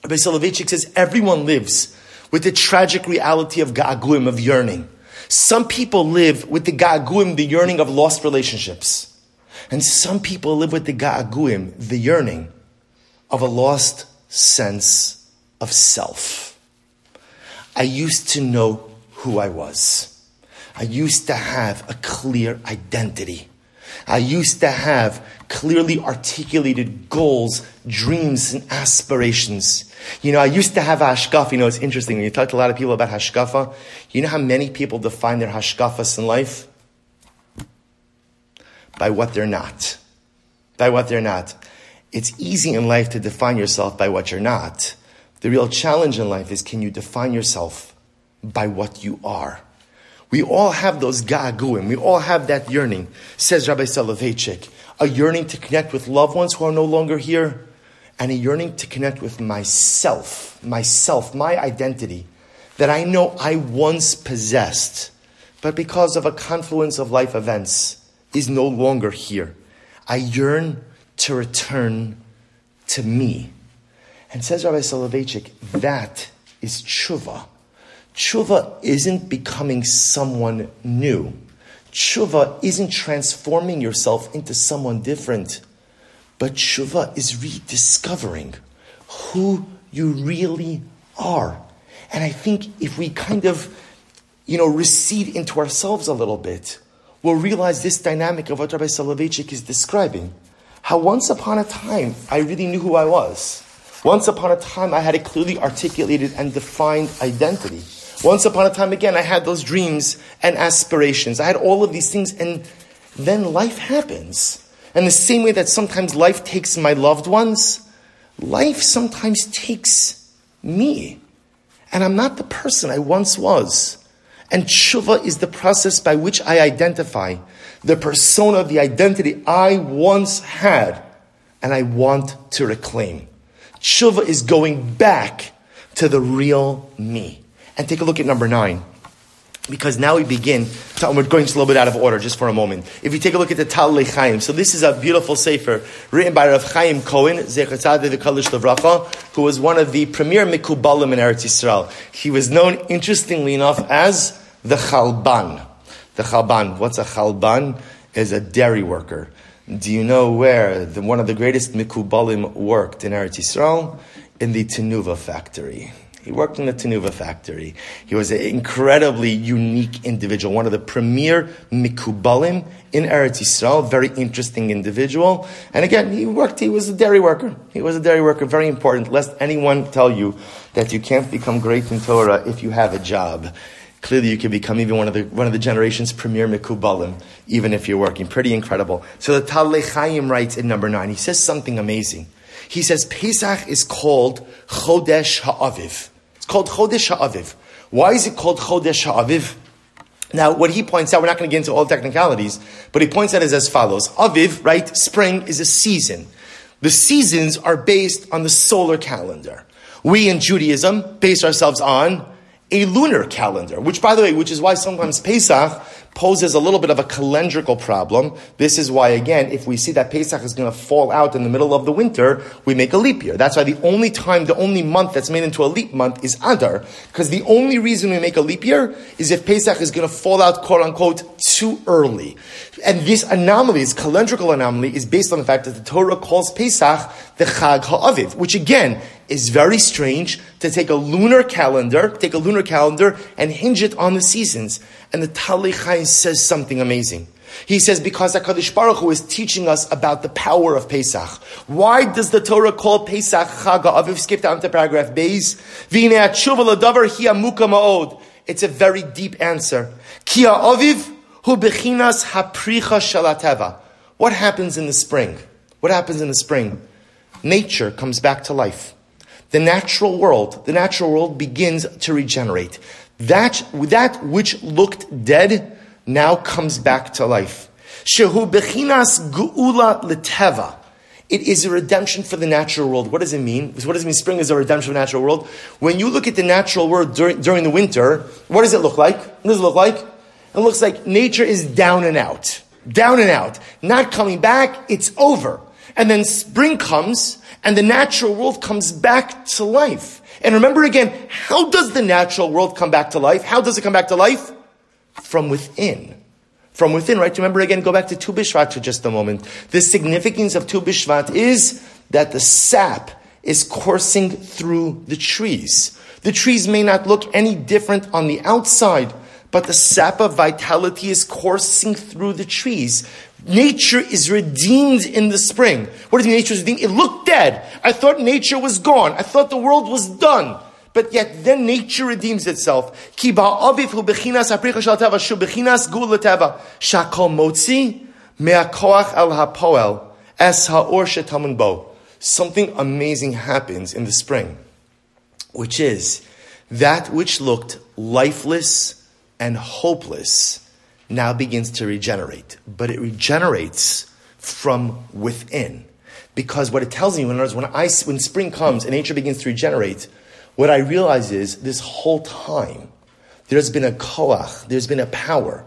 S1: Rabbi Soloveitchik says everyone lives with the tragic reality of ga'aguim, of yearning. Some people live with the ga'aguim, the yearning of lost relationships. And some people live with the ga'aguim, the yearning of a lost sense of self. I used to know who I was. I used to have a clear identity. I used to have clearly articulated goals, dreams, and aspirations. You know, I used to have a hashkafa. You know, it's interesting when you talk to a lot of people about hashkafa. You know how many people define their hashkafas in life? by what they're not. By what they're not. It's easy in life to define yourself by what you're not. The real challenge in life is can you define yourself by what you are? We all have those ga'aguim. We all have that yearning, says Rabbi Soloveitchik. A yearning to connect with loved ones who are no longer here, and a yearning to connect with myself, myself, my identity, that I know I once possessed, but because of a confluence of life events, is no longer here. I yearn to return to me. And says Rabbi Soloveitchik, that is tshuva. Tshuva isn't becoming someone new. Tshuva isn't transforming yourself into someone different. But tshuva is rediscovering who you really are. And I think if we kind of, you know, recede into ourselves a little bit, we'll realize this dynamic of what Rabbi Soloveitchik is describing. How once upon a time, I really knew who I was. Once upon a time, I had a clearly articulated and defined identity. Once upon a time, again, I had those dreams and aspirations. I had all of these things, and then life happens. And the same way that sometimes life takes my loved ones, life sometimes takes me. And I'm not the person I once was. And tshuva is the process by which I identify the persona, the identity I once had, and I want to reclaim. Tshuva is going back to the real me. And take a look at number nine. Because now we begin, to, we're going just a little bit out of order just for a moment. If you take a look at the Tal Chaim, so this is a beautiful sefer written by Rav Chaim Cohen, Zechatzadeh the Kalish Levracha, who was one of the premier Mikubalim in Eretz Yisrael. He was known, interestingly enough, as the Chalban. The Chalban. What's a Chalban? Is a dairy worker. Do you know where the, one of the greatest Mikubalim worked in Eretz Yisrael? In the Tenuva factory. He worked in the Tenuva factory. He was an incredibly unique individual, one of the premier Mikubalim in Eretz Yisrael, very interesting individual. And again, he worked, he was a dairy worker. He was a dairy worker, very important, lest anyone tell you that you can't become great in Torah if you have a job. Clearly, you can become even one of the one of the generation's premier mikubalim, even if you're working. Pretty incredible. So the Tal Chaim writes in number nine. He says something amazing. He says Pesach is called Chodesh Ha'aviv. It's called Chodesh Ha'aviv. Why is it called Chodesh Ha'aviv? Now, what he points out, we're not going to get into all technicalities, but he points out is as follows. Aviv, right? Spring is a season. The seasons are based on the solar calendar. We in Judaism base ourselves on a lunar calendar, which by the way, which is why sometimes Pesach poses a little bit of a calendrical problem. This is why, again, if we see that Pesach is going to fall out in the middle of the winter, we make a leap year. That's why the only time, the only month that's made into a leap month is Adar, because the only reason we make a leap year is if Pesach is going to fall out, quote unquote, too early. And this anomaly, this calendrical anomaly, is based on the fact that the Torah calls Pesach the Chag HaAviv, which again is very strange to take a lunar calendar, take a lunar calendar and hinge it on the seasons. And the Talei Chaim says something amazing. He says because HaKadosh Baruch Hu is teaching us about the power of Pesach. Why does the Torah call Pesach Chag HaAviv? Skip down to paragraph Beis. It's a very deep answer. Ki HaAviv hu bechinas hapricha shalateva. What happens in the spring? What happens in the spring? Nature comes back to life. The natural world, the natural world begins to regenerate. That, that which looked dead now comes back to life. Shehu bechinas guula leteva. It is a redemption for the natural world. What does it mean? What does it mean spring is a redemption for the natural world? When you look at the natural world during, during the winter, what does it look like? What does it look like? It looks like nature is down and out. Down and out. Not coming back, it's over. And then spring comes, and the natural world comes back to life. And remember again, how does the natural world come back to life? How does it come back to life? From within. From within, right? Remember again, go back to Tu Bishvat for just a moment. The significance of Tu Bishvat is that the sap is coursing through the trees. The trees may not look any different on the outside, but the sap of vitality is coursing through the trees. Nature is redeemed in the spring. What nature is redeemed? It looked dead. I thought nature was gone. I thought the world was done. But yet then nature redeems itself. Something amazing happens in the spring, which is that which looked lifeless and hopeless now begins to regenerate. But it regenerates from within. Because what it tells me, when, when, I, when spring comes and nature begins to regenerate, what I realize is this whole time, there's been a koach, there's been a power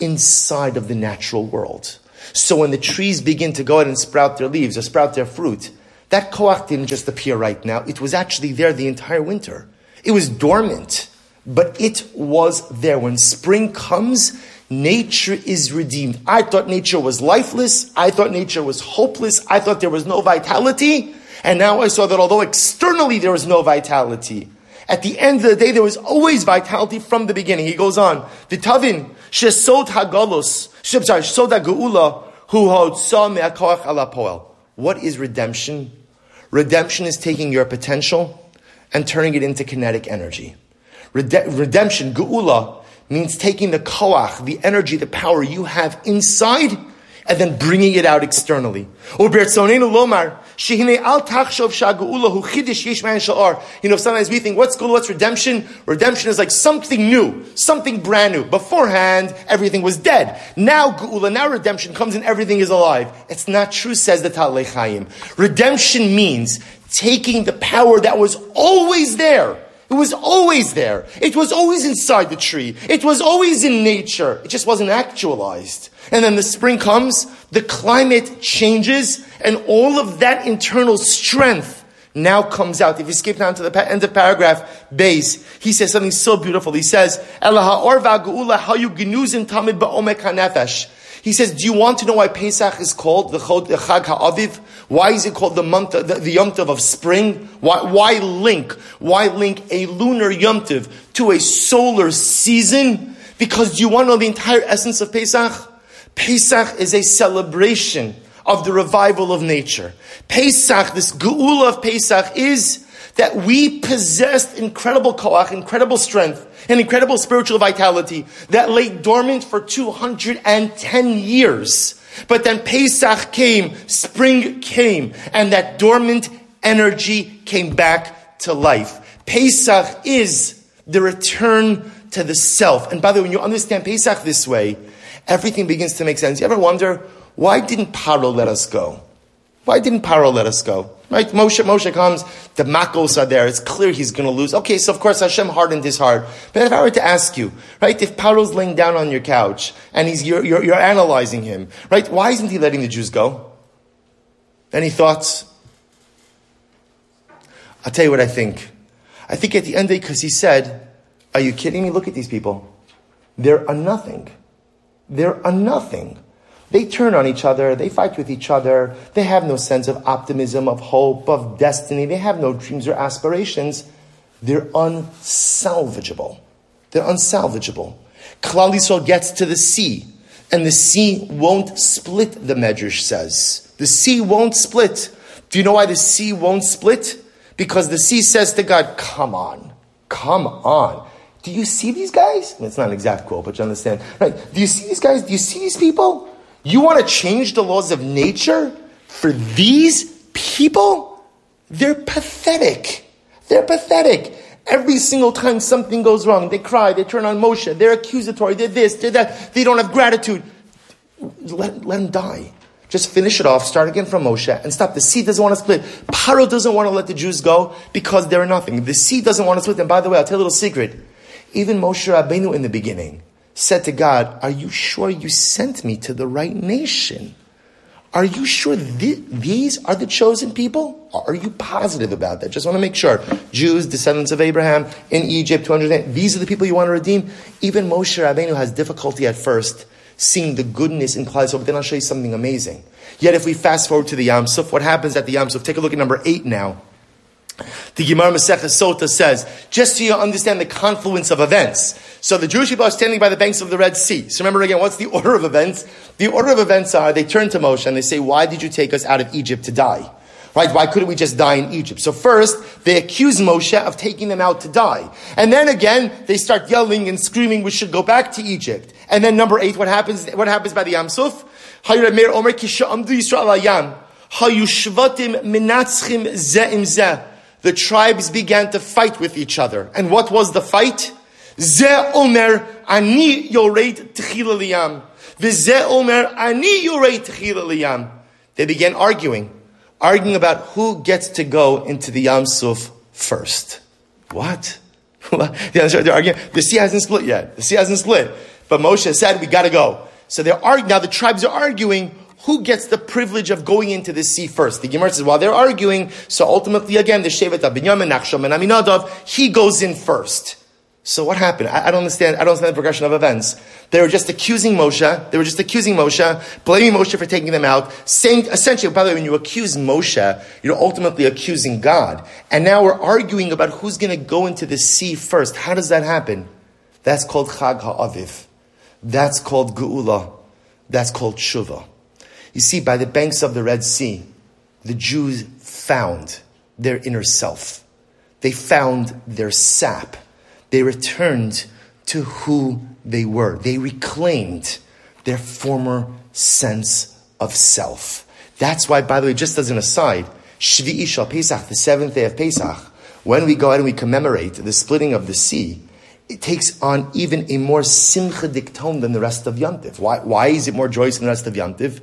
S1: inside of the natural world. So when the trees begin to go out and sprout their leaves or sprout their fruit, that koach didn't just appear right now. It was actually there the entire winter. It was dormant, but it was there. When spring comes, nature is redeemed. I thought nature was lifeless. I thought nature was hopeless. I thought there was no vitality. And now I saw that although externally there was no vitality, at the end of the day there was always vitality from the beginning. He goes on, V'tavin shesod hagalos, sorry, shesod ha'geula, hu ha'otsa me'akoach ala poel. What is redemption? Redemption is taking your potential and turning it into kinetic energy. Rede- redemption, geula, means taking the koach, the energy, the power you have inside, and then bringing it out externally. You know, sometimes we think, what's good, what's redemption? Redemption is like something new, something brand new. Beforehand, everything was dead. Now geula, now redemption comes and everything is alive. It's not true, says the Talei Chaim. Redemption means taking the power that was always there, it was always there. It was always inside the tree. It was always in nature. It just wasn't actualized. And then the spring comes, the climate changes, and all of that internal strength now comes out. If you skip down to the end of paragraph Beis, he says something so beautiful. He says, he says, do you want to know why Pesach is called the Chag HaAviv? Why is it called the month, the, the Yom Tov of spring? Why, why link? Why link a lunar Yom Tov to a solar season? Because do you want to know the entire essence of Pesach? Pesach is a celebration of the revival of nature. Pesach, this Geula of Pesach is that we possessed incredible koach, incredible strength, and incredible spiritual vitality that lay dormant for 210 years. But then Pesach came, spring came, and that dormant energy came back to life. Pesach is the return to the self. And by the way, when you understand Pesach this way, everything begins to make sense. You ever wonder, why didn't Paro let us go? Why didn't Paro let us go? Right? Moshe, Moshe comes, the makos are there, it's clear he's to lose. Okay, so of course Hashem hardened his heart. But if I were to ask you, right, if Paro's laying down on your couch and he's, you're, you're, you're analyzing him, right, why isn't he letting the Jews go? Any thoughts? I'll tell you what I think. I think at the end of it, because he said, Are you kidding me? Look at these people. They're a nothing. They're a nothing. They turn on each other, they fight with each other, they have no sense of optimism, of hope, of destiny, they have no dreams or aspirations. They're unsalvageable. They're unsalvageable. Klal Yisrael gets to the sea, and the sea won't split, the Medrash says. The sea won't split. Do you know why the sea won't split? Because the sea says to God, Come on, come on. Do you see these guys? It's not an exact quote, but you understand. Right? Do you see these guys? Do you see these people? You want to change the laws of nature for these people? They're pathetic. They're pathetic. Every single time something goes wrong, they cry, they turn on Moshe, they're accusatory, they're this, they're that, they don't have gratitude. Let, let them die. Just finish it off, start again from Moshe, and stop. The sea doesn't want to split. Paro doesn't want to let the Jews go because they're nothing. The sea doesn't want to split. And by the way, I'll tell you a little secret. Even Moshe Rabbeinu in the beginning said to God, Are you sure you sent me to the right nation? Are you sure th- these are the chosen people? Are you positive about that? Just want to make sure. Jews, descendants of Abraham in Egypt, 200, these are the people you want to redeem? Even Moshe Rabbeinu has difficulty at first seeing the goodness in Klal But then I'll show you something amazing. Yet if we fast forward to the Yam Suf, what happens at the Yam Suf? Take a look at number 8 now. The Gemara Masechah Sota says, just so you understand the confluence of events. So the Jewish people are standing by the banks of the Red Sea. So remember again, what's the order of events? The order of events are they turn to Moshe and they say, why did you take us out of Egypt to die? Right? Why couldn't we just die in Egypt? So first, they accuse Moshe of taking them out to die. And then again, they start yelling and screaming, we should go back to Egypt. And then number eight, what happens, what happens by the Yam Suf? The tribes began to fight with each other. And what was the fight? Ze omer ani yoreit tchila liyam. Omer ani yoreit tchila liyam. They began arguing, arguing about who gets to go into the Yam Suf first. What? they're arguing. The sea hasn't split yet. The sea hasn't split. But Moshe said, we gotta go. So they're arguing, now the tribes are arguing who gets the privilege of going into the sea first? The Gemara says, while they're arguing, so ultimately again, the Shevet Binyamin, Nachshon, and Aminadav, he goes in first. So what happened? I, I, don't understand. I don't understand the progression of events. They were just accusing Moshe. They were just accusing Moshe, blaming Moshe for taking them out, saying essentially, by the way, when you accuse Moshe, you're ultimately accusing God. And now we're arguing about who's going to go into the sea first. How does that happen? That's called Chag Ha'aviv. That's called Geula. That's called Shuvah. You see, by the banks of the Red Sea, the Jews found their inner self. They found their sap. They returned to who they were. They reclaimed their former sense of self. That's why, by the way, just as an aside, Shvi'i Shal Pesach, the seventh day of Pesach, when we go out and we commemorate the splitting of the sea, it takes on even a more simchadik tone than the rest of Yantiv. Why, why is it more joyous than the rest of Yantiv?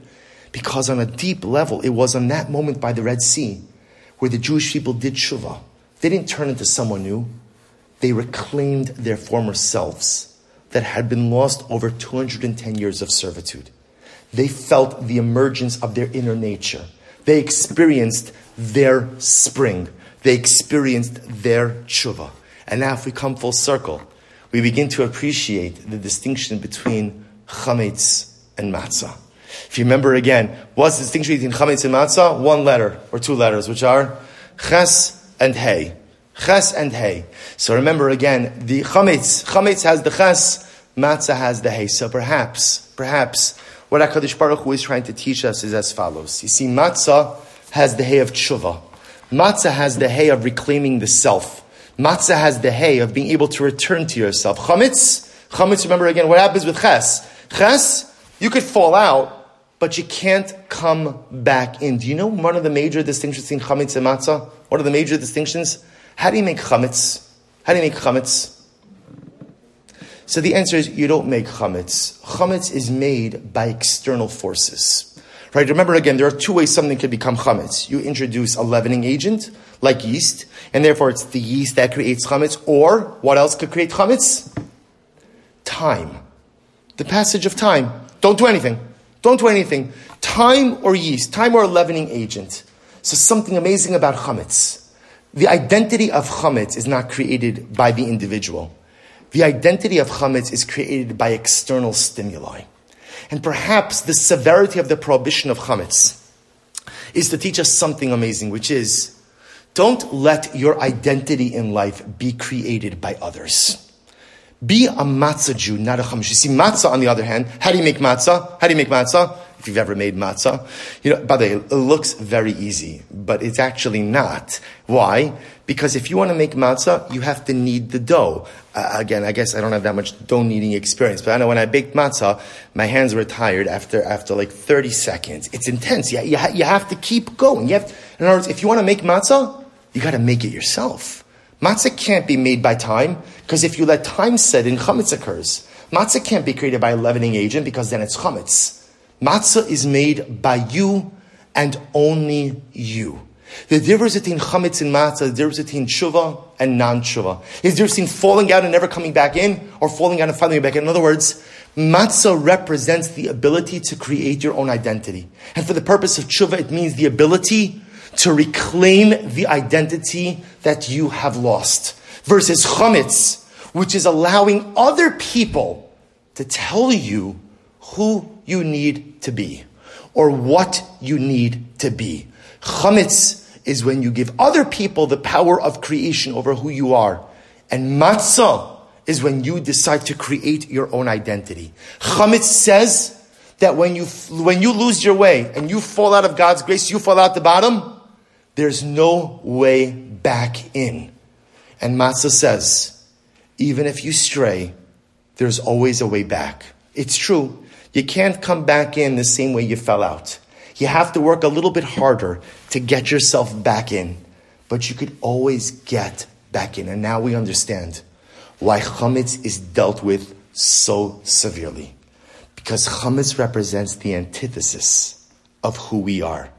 S1: Because on a deep level, it was on that moment by the Red Sea where the Jewish people did tshuva. They didn't turn into someone new. They reclaimed their former selves that had been lost over 210 years of servitude. They felt the emergence of their inner nature. They experienced their spring. They experienced their tshuva. And now if we come full circle, we begin to appreciate the distinction between chametz and matzah. If you remember again, what's the distinction between chametz and matzah? One letter or two letters, which are ches and hey. Ches and hey. So remember again, the chametz, chametz has the ches, matzah has the hey. So perhaps, perhaps, what HaKadosh Baruch Hu is trying to teach us is as follows. You see, matzah has the hay of tshuva. Matzah has the hay of reclaiming the self. Matzah has the hay of being able to return to yourself. Chametz, chametz, remember again, what happens with ches? Ches, you could fall out, but you can't come back in. Do you know one of the major distinctions between chametz and matzah? What are the major distinctions? How do you make chametz? How do you make chametz? So the answer is you don't make chametz. Chametz is made by external forces. Right? Remember again, there are two ways something could become chametz. You introduce a leavening agent, like yeast, and therefore it's the yeast that creates chametz, or what else could create chametz? Time. The passage of time. Don't do anything. Don't do anything. Time or yeast, time or a leavening agent. So something amazing about chametz. The identity of chametz is not created by the individual. The identity of chametz is created by external stimuli. And perhaps the severity of the prohibition of chametz is to teach us something amazing, which is don't let your identity in life be created by others. Be a matzah Jew, not a chametz. You see, matzah, on the other hand, how do you make matzah? How do you make matzah? If you've ever made matzah, you know, by the way, it looks very easy, but it's actually not. Why? Because if you want to make matzah, you have to knead the dough. Uh, again, I guess I don't have that much dough kneading experience, but I know when I baked matzah, my hands were tired after, after like 30 seconds. It's intense. You, you, you have to keep going. You have, in other words, if you want to make matzah, you got to make it yourself. Matzah can't be made by time, because if you let time set in, chametz occurs. Matzah can't be created by a leavening agent, because then it's chametz. Matzah is made by you and only you. The difference between chametz and matzah, the difference between tshuva and non-tshuva. Is the difference between falling out and never coming back in, or falling out and finally back in. In other words, matzah represents the ability to create your own identity. And for the purpose of tshuva, it means the ability to reclaim the identity that you have lost. Versus chametz, which is allowing other people to tell you who you need to be or what you need to be. Chametz is when you give other people the power of creation over who you are. And matzah is when you decide to create your own identity. Chametz says that when you, when you lose your way and you fall out of God's grace, you fall out the bottom, there's no way back in. And matzah says, even if you stray, there's always a way back. It's true. You can't come back in the same way you fell out. You have to work a little bit harder to get yourself back in, but you could always get back in. And now we understand why chametz is dealt with so severely. Because chametz represents the antithesis of who we are.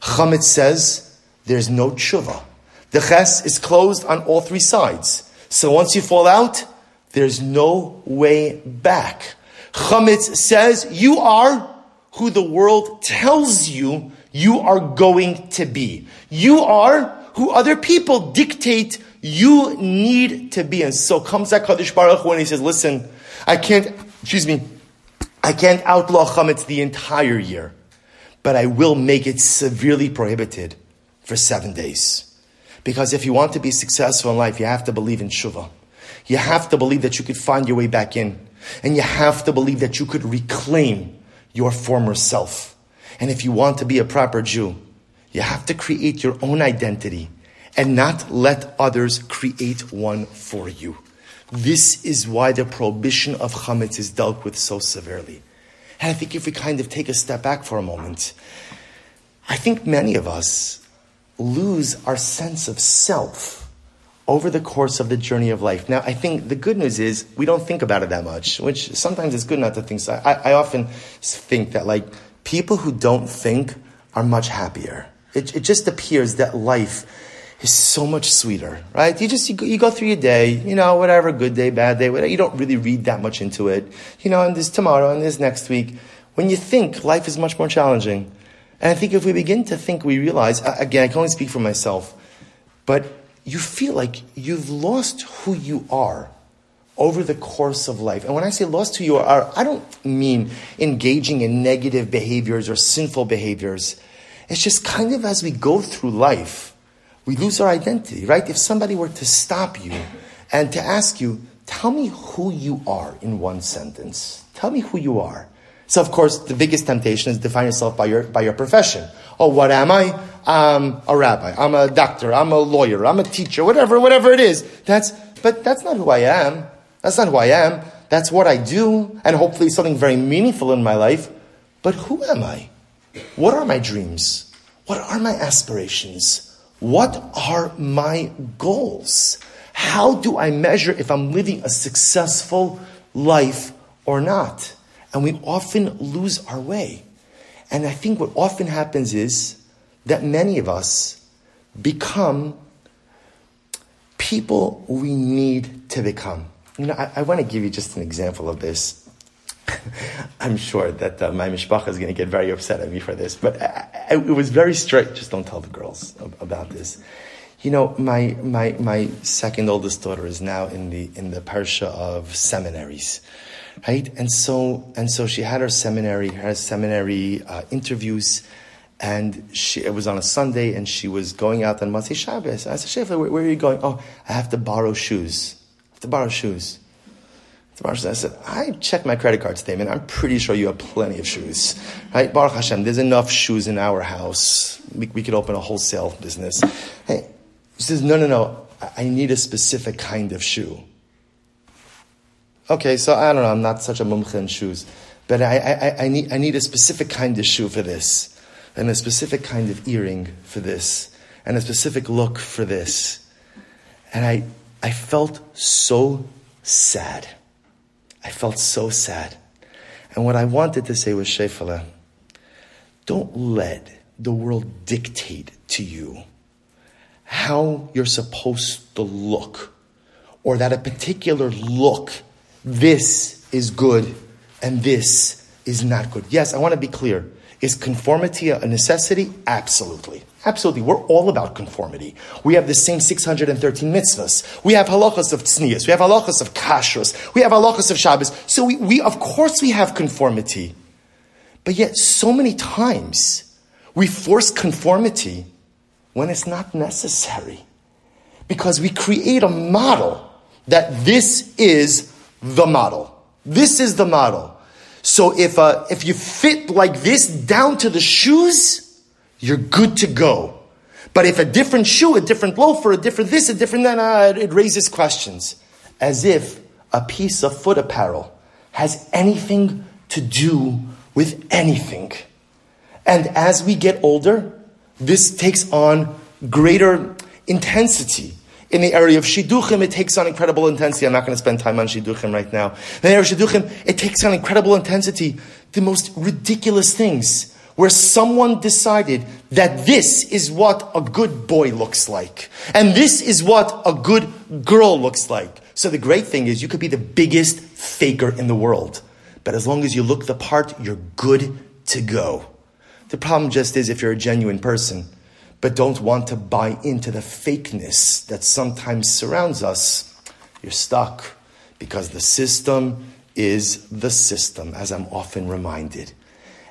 S1: Chametz says there's no tshuva. The ches is closed on all three sides. So once you fall out, there's no way back. Chametz says you are who the world tells you you are going to be. You are who other people dictate you need to be. And so comes HaKadosh Baruch Hu he says, listen, I can't, excuse me, I can't outlaw chametz the entire year, but I will make it severely prohibited for seven days. Because if you want to be successful in life, you have to believe in tshuva. You have to believe that you could find your way back in. And you have to believe that you could reclaim your former self. And if you want to be a proper Jew, you have to create your own identity and not let others create one for you. This is why the prohibition of chametz is dealt with so severely. And I think if we kind of take a step back for a moment, I think many of us lose our sense of self over the course of the journey of life. Now, I think the good news is we don't think about it that much, which sometimes it's good not to think so. I, I often think that like people who don't think are much happier. It, it just appears that life is so much sweeter, right? You just, you go, you go through your day, you know, whatever, good day, bad day, whatever. You don't really read that much into it. You know, and there's tomorrow and there's next week. When you think, life is much more challenging. And I think if we begin to think, we realize, again, I can only speak for myself, but you feel like you've lost who you are over the course of life. And when I say lost who you are, I don't mean engaging in negative behaviors or sinful behaviors. It's just kind of as we go through life, we lose our identity, right? If somebody were to stop you and to ask you, tell me who you are in one sentence. Tell me who you are. So of course, the biggest temptation is define yourself by your, by your profession. Oh, what am I? I'm a rabbi. I'm a doctor. I'm a lawyer. I'm a teacher. Whatever, whatever it is. That's, but that's not who I am. That's not who I am. That's what I do, and hopefully something very meaningful in my life. But who am I? What are my dreams? What are my aspirations? What are my goals? How do I measure if I'm living a successful life or not? And we often lose our way. And I think what often happens is that many of us become people we need to become. You know, I, I want to give you just an example of this. I'm sure that uh, my mishpacha is going to get very upset at me for this, but I, I, it was very straight. Just don't tell the girls about this. You know, my, my, my second oldest daughter is now in the, in the parsha of seminaries, right? And so, and so she had her seminary, her seminary uh, interviews, and she, it was on a Sunday, and she was going out on Motzei Shabbos. I said, Shefla, where, where, are you going? Oh, I have to borrow shoes. I have to borrow shoes. I said, I checked my credit card statement. I'm pretty sure you have plenty of shoes. Right? Baruch Hashem, there's enough shoes in our house. We, we could open a wholesale business. Hey, she says, no, no, no. I need a specific kind of shoe. Okay, so I don't know. I'm not such a mumcha in shoes. But I, I, I, need, I need a specific kind of shoe for this. And a specific kind of earring for this. And a specific look for this. And I, I felt so sad. I felt so sad. And what I wanted to say was, Shefala, don't let the world dictate to you how you're supposed to look, or that a particular look, this is good and this is not good. Yes, I want to be clear. Is conformity a necessity? Absolutely. Absolutely. We're all about conformity. We have the same 613 mitzvahs. We have halachas of tznius. We have halachas of kashrus. We have halachas of Shabbos. So we, we, of course we have conformity. But yet so many times we force conformity when it's not necessary. Because we create a model that this is the model. This is the model. So if, uh, if you fit like this down to the shoes, you're good to go. But if a different shoe, a different loafer, a different this, a different that, uh, it raises questions. As if a piece of foot apparel has anything to do with anything. And as we get older, this takes on greater intensity. In the area of shidduchim, it takes on incredible intensity. I'm not going to spend time on shidduchim right now. In the area of shidduchim, it takes on incredible intensity. The most ridiculous things where someone decided that this is what a good boy looks like. And this is what a good girl looks like. So the great thing is you could be the biggest faker in the world. But as long as you look the part, you're good to go. The problem just is if you're a genuine person, but don't want to buy into the fakeness that sometimes surrounds us, you're stuck because the system is the system, as I'm often reminded.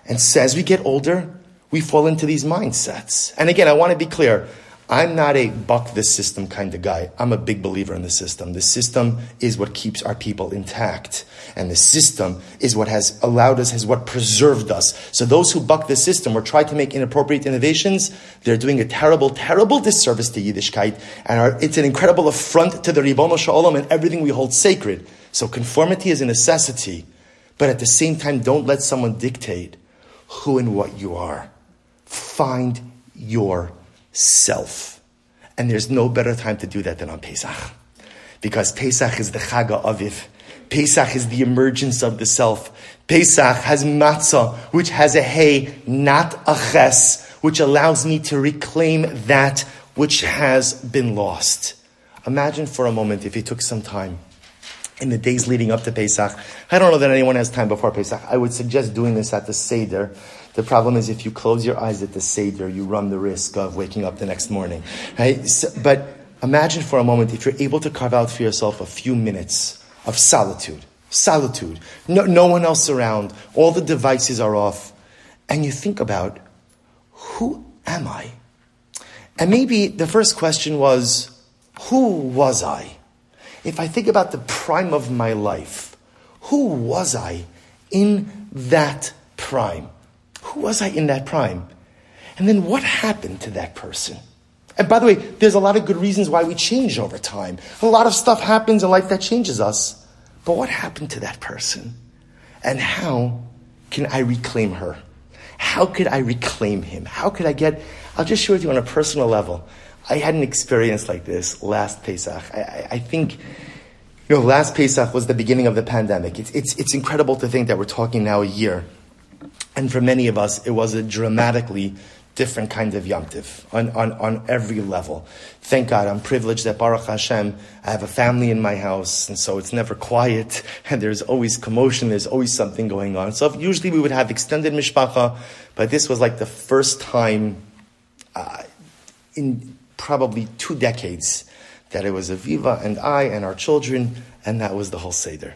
S1: And so as we get older, we fall into these mindsets. And again, I want to be clear. I'm not a buck the system kind of guy. I'm a big believer in the system. The system is what keeps our people intact. And the system is what has allowed us, has what preserved us. So those who buck the system or try to make inappropriate innovations, they're doing a terrible, terrible disservice to Yiddishkeit. And are, it's an incredible affront to the Ribono Shel Olam and everything we hold sacred. So conformity is a necessity. But at the same time, don't let someone dictate who and what you are. Find yourself. And there's no better time to do that than on Pesach. Because Pesach is the Chag HaAviv. Pesach is the emergence of the self. Pesach has matzah, which has a hay, not a ches, which allows me to reclaim that which has been lost. Imagine for a moment if you took some time in the days leading up to Pesach. I don't know that anyone has time before Pesach. I would suggest doing this at the Seder. The problem is if you close your eyes at the Seder, you run the risk of waking up the next morning. Right? So, but imagine for a moment if you're able to carve out for yourself a few minutes of solitude. Solitude. No, no one else around. All the devices are off. And you think about, who am I? And maybe the first question was, who was I? if I think about the prime of my life, who was I in that prime? Who was I in that prime? And then what happened to that person? And by the way, there's a lot of good reasons why we change over time. A lot of stuff happens in life that changes us. But what happened to that person? And how can I reclaim her? How could I reclaim him? How could I get, I'll just share with you on a personal level. I had an experience like this last Pesach. I, I, I think, you know, last Pesach was the beginning of the pandemic. It's, it's, it's incredible to think that we're talking now a year And for many of us, it was a dramatically different kind of yomtiv on, on, on every level. Thank God I'm privileged that Baruch Hashem, I have a family in my house, and so it's never quiet, and there's always commotion, there's always something going on. So usually we would have extended mishpacha, but this was like the first time uh, in probably two decades that it was Aviva and I and our children, and that was the whole Seder.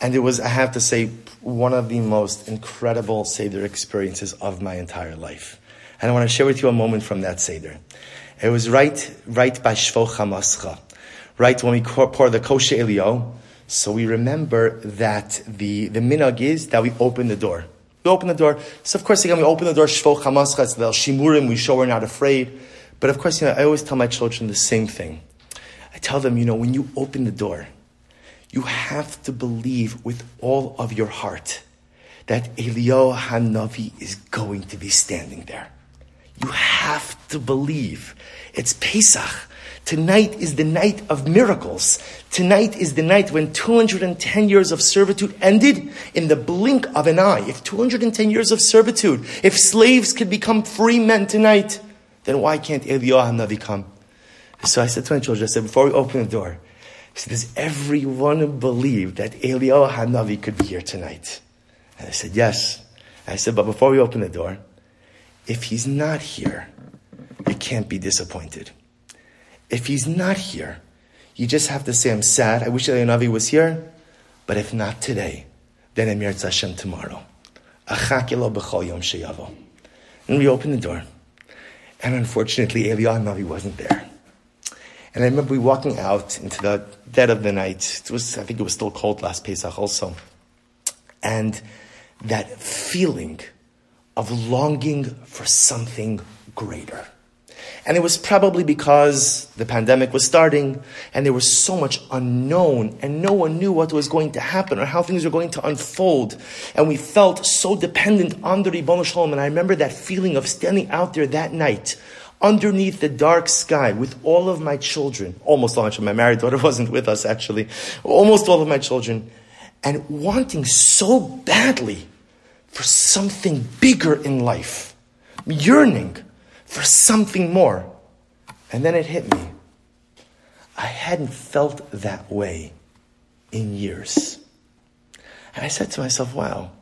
S1: And it was, I have to say, one of the most incredible Seder experiences of my entire life. And I want to share with you a moment from that Seder. It was right, right by Shfoch Chamascha, right when we pour the kos shel Eliyahu. So we remember that the, the minhag is that we open the door. We open the door. So of course, again, we open the door, Shfoch Chamascha, it's the Shimurim, we show we're not afraid. But of course, you know, I always tell my children the same thing. I tell them, you know, when you open the door, you have to believe with all of your heart that Eliyahu Hanavi is going to be standing there. You have to believe. It's Pesach. Tonight is the night of miracles. Tonight is the night when 210 years of servitude ended in the blink of an eye. If 210 years of servitude, if slaves could become free men tonight, then why can't Eliyahu Navi come? So I said to my children, I said, before we open the door, Does everyone believe that Eliyahu Hanavi could be here tonight? And I said, yes. I said, but before we open the door, if he's not here, you can't be disappointed. If he's not here, you just have to say, I'm sad. I wish Eliyahu Navi was here. But if not today, then Emir Hashem tomorrow. And we open the door. And unfortunately, Eliyahu Navi wasn't there. And I remember we walking out into the dead of the night. It was, I think it was still cold last Pesach also. And that feeling of longing for something greater. And it was probably because the pandemic was starting and there was so much unknown and no one knew what was going to happen or how things were going to unfold. And we felt so dependent on the Ribono Shel Olam. And I remember that feeling of standing out there that night underneath the dark sky with all of my children, almost all my children. My married daughter wasn't with us actually, almost all of my children, and wanting so badly for something bigger in life, yearning for something more. And then it hit me. I hadn't felt that way in years. And I said to myself, wow,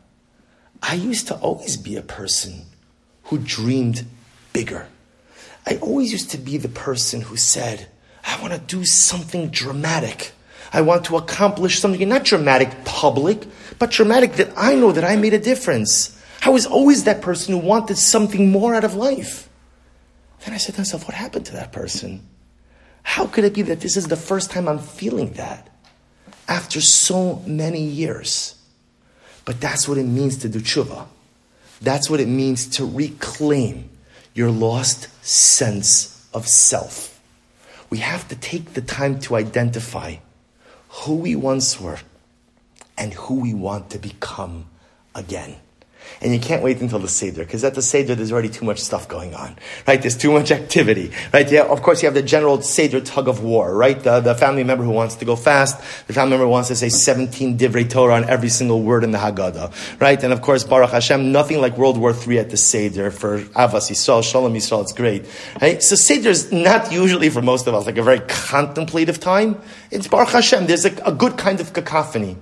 S1: I used to always be a person who dreamed bigger. I always used to be the person who said, I want to do something dramatic. I want to accomplish something, not dramatic public, but dramatic that I know that I made a difference. I was always that person who wanted something more out of life. Then I said to myself, what happened to that person? How could it be that this is the first time I'm feeling that after so many years? But that's what it means to do tshuva. That's what it means to reclaim your lost sense of self. We have to take the time to identify who we once were and who we want to become again. And you can't wait until the Seder, because at the Seder there's already too much stuff going on, right? There's too much activity, right? Yeah, of course you have the general Seder tug of war, right? The, the family member who wants to go fast, the family member wants to say 17 divrei Torah on every single word in the Haggadah, right? And of course, Baruch Hashem, nothing like World War III at the Seder for Avas Yisrael, Shalom Yisrael, it's great, right? So Seder is not usually for most of us like a very contemplative time. It's Baruch Hashem, there's a, a good kind of cacophony.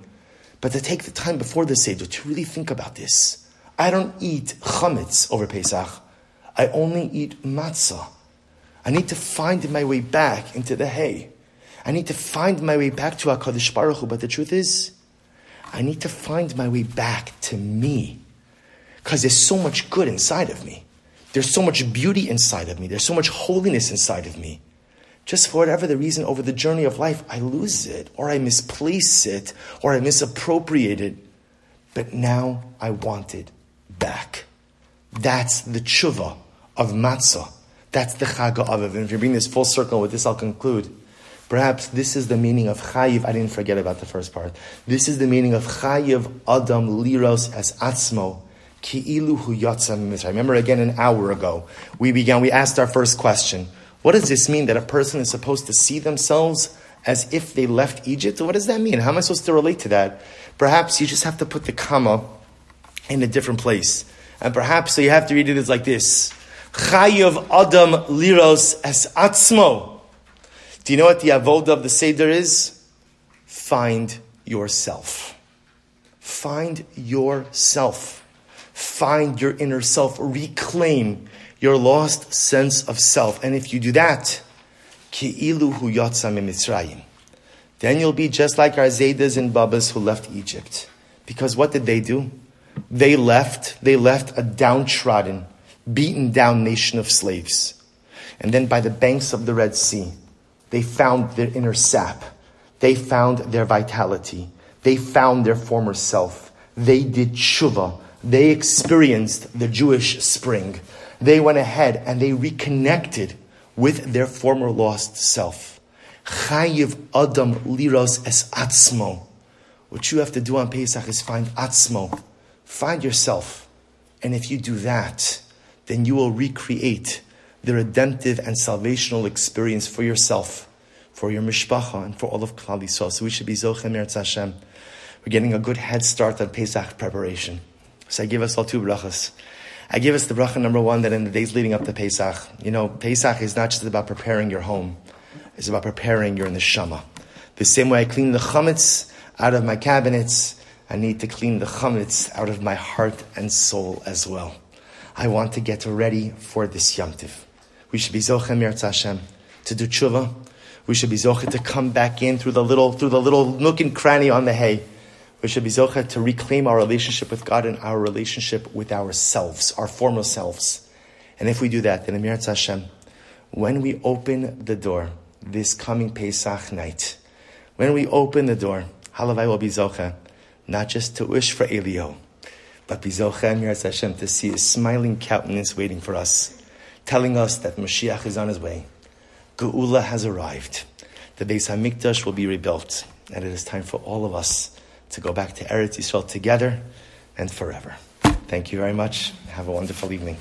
S1: But to take the time before the Seder to really think about this, I don't eat chametz over Pesach. I only eat matzah. I need to find my way back into the hay. I need to find my way back to HaKadosh Baruch Hu. But the truth is, I need to find my way back to me. Because there's so much good inside of me. There's so much beauty inside of me. There's so much holiness inside of me. Just for whatever the reason, over the journey of life, I lose it, or I misplace it, or I misappropriate it. But now I want it back. That's the tshuva of matzah. That's the Chag HaAviv. And if you bring this full circle, with this I'll conclude. Perhaps this is the meaning of chayiv. I didn't forget about the first part. This is the meaning of chayiv adam liros as atzmo ki ki'ilu hu yatzam I remember again an hour ago we began. We asked our first question. What does this mean that a person is supposed to see themselves as if they left Egypt? What does that mean? How am I supposed to relate to that? Perhaps you just have to put the comma in a different place. And perhaps so you have to read it as like this. Chayav Adam Liros Es Atzmo. Do you know what the avoda of the Seder is? Find yourself. Find yourself. Find your inner self. Reclaim your lost sense of self. And if you do that, hu. Then you'll be just like our Zaydas and Babas who left Egypt. Because what did they do? They left, they left a downtrodden, beaten down nation of slaves. And then by the banks of the Red Sea, they found their inner sap. They found their vitality. They found their former self. They did tshuva. They experienced the Jewish spring. They went ahead and they reconnected with their former lost self. Chayiv Adam liros es atzmo. What you have to do on Pesach is find atzmo. Find yourself. And if you do that, then you will recreate the redemptive and salvational experience for yourself, for your mishpacha, and for all of Klal. So we should be Zochem Eretz Hashem. We're getting a good head start on Pesach preparation. So I give us all two brachas. I give us the bracha number one that in the days leading up to Pesach, you know, Pesach is not just about preparing your home. It's about preparing your neshama. The same way I clean the chametz out of my cabinets, I need to clean the chametz out of my heart and soul as well. I want to get ready for this yomtiv. We should be zochem Hashem to do tshuva. We should be zochem to come back in through the little through the little nook and cranny on the hay. We should be zochem to reclaim our relationship with God and our relationship with ourselves, our former selves. And if we do that, then Eretz Hashem, when we open the door this coming Pesach night, when we open the door, halavai will be zochem, not just to wish for Elio, but to see a smiling countenance waiting for us, telling us that Mashiach is on his way. Geula has arrived. The Beis Hamikdash will be rebuilt, and it is time for all of us to go back to Eretz Yisrael together and forever. Thank you very much. Have a wonderful evening.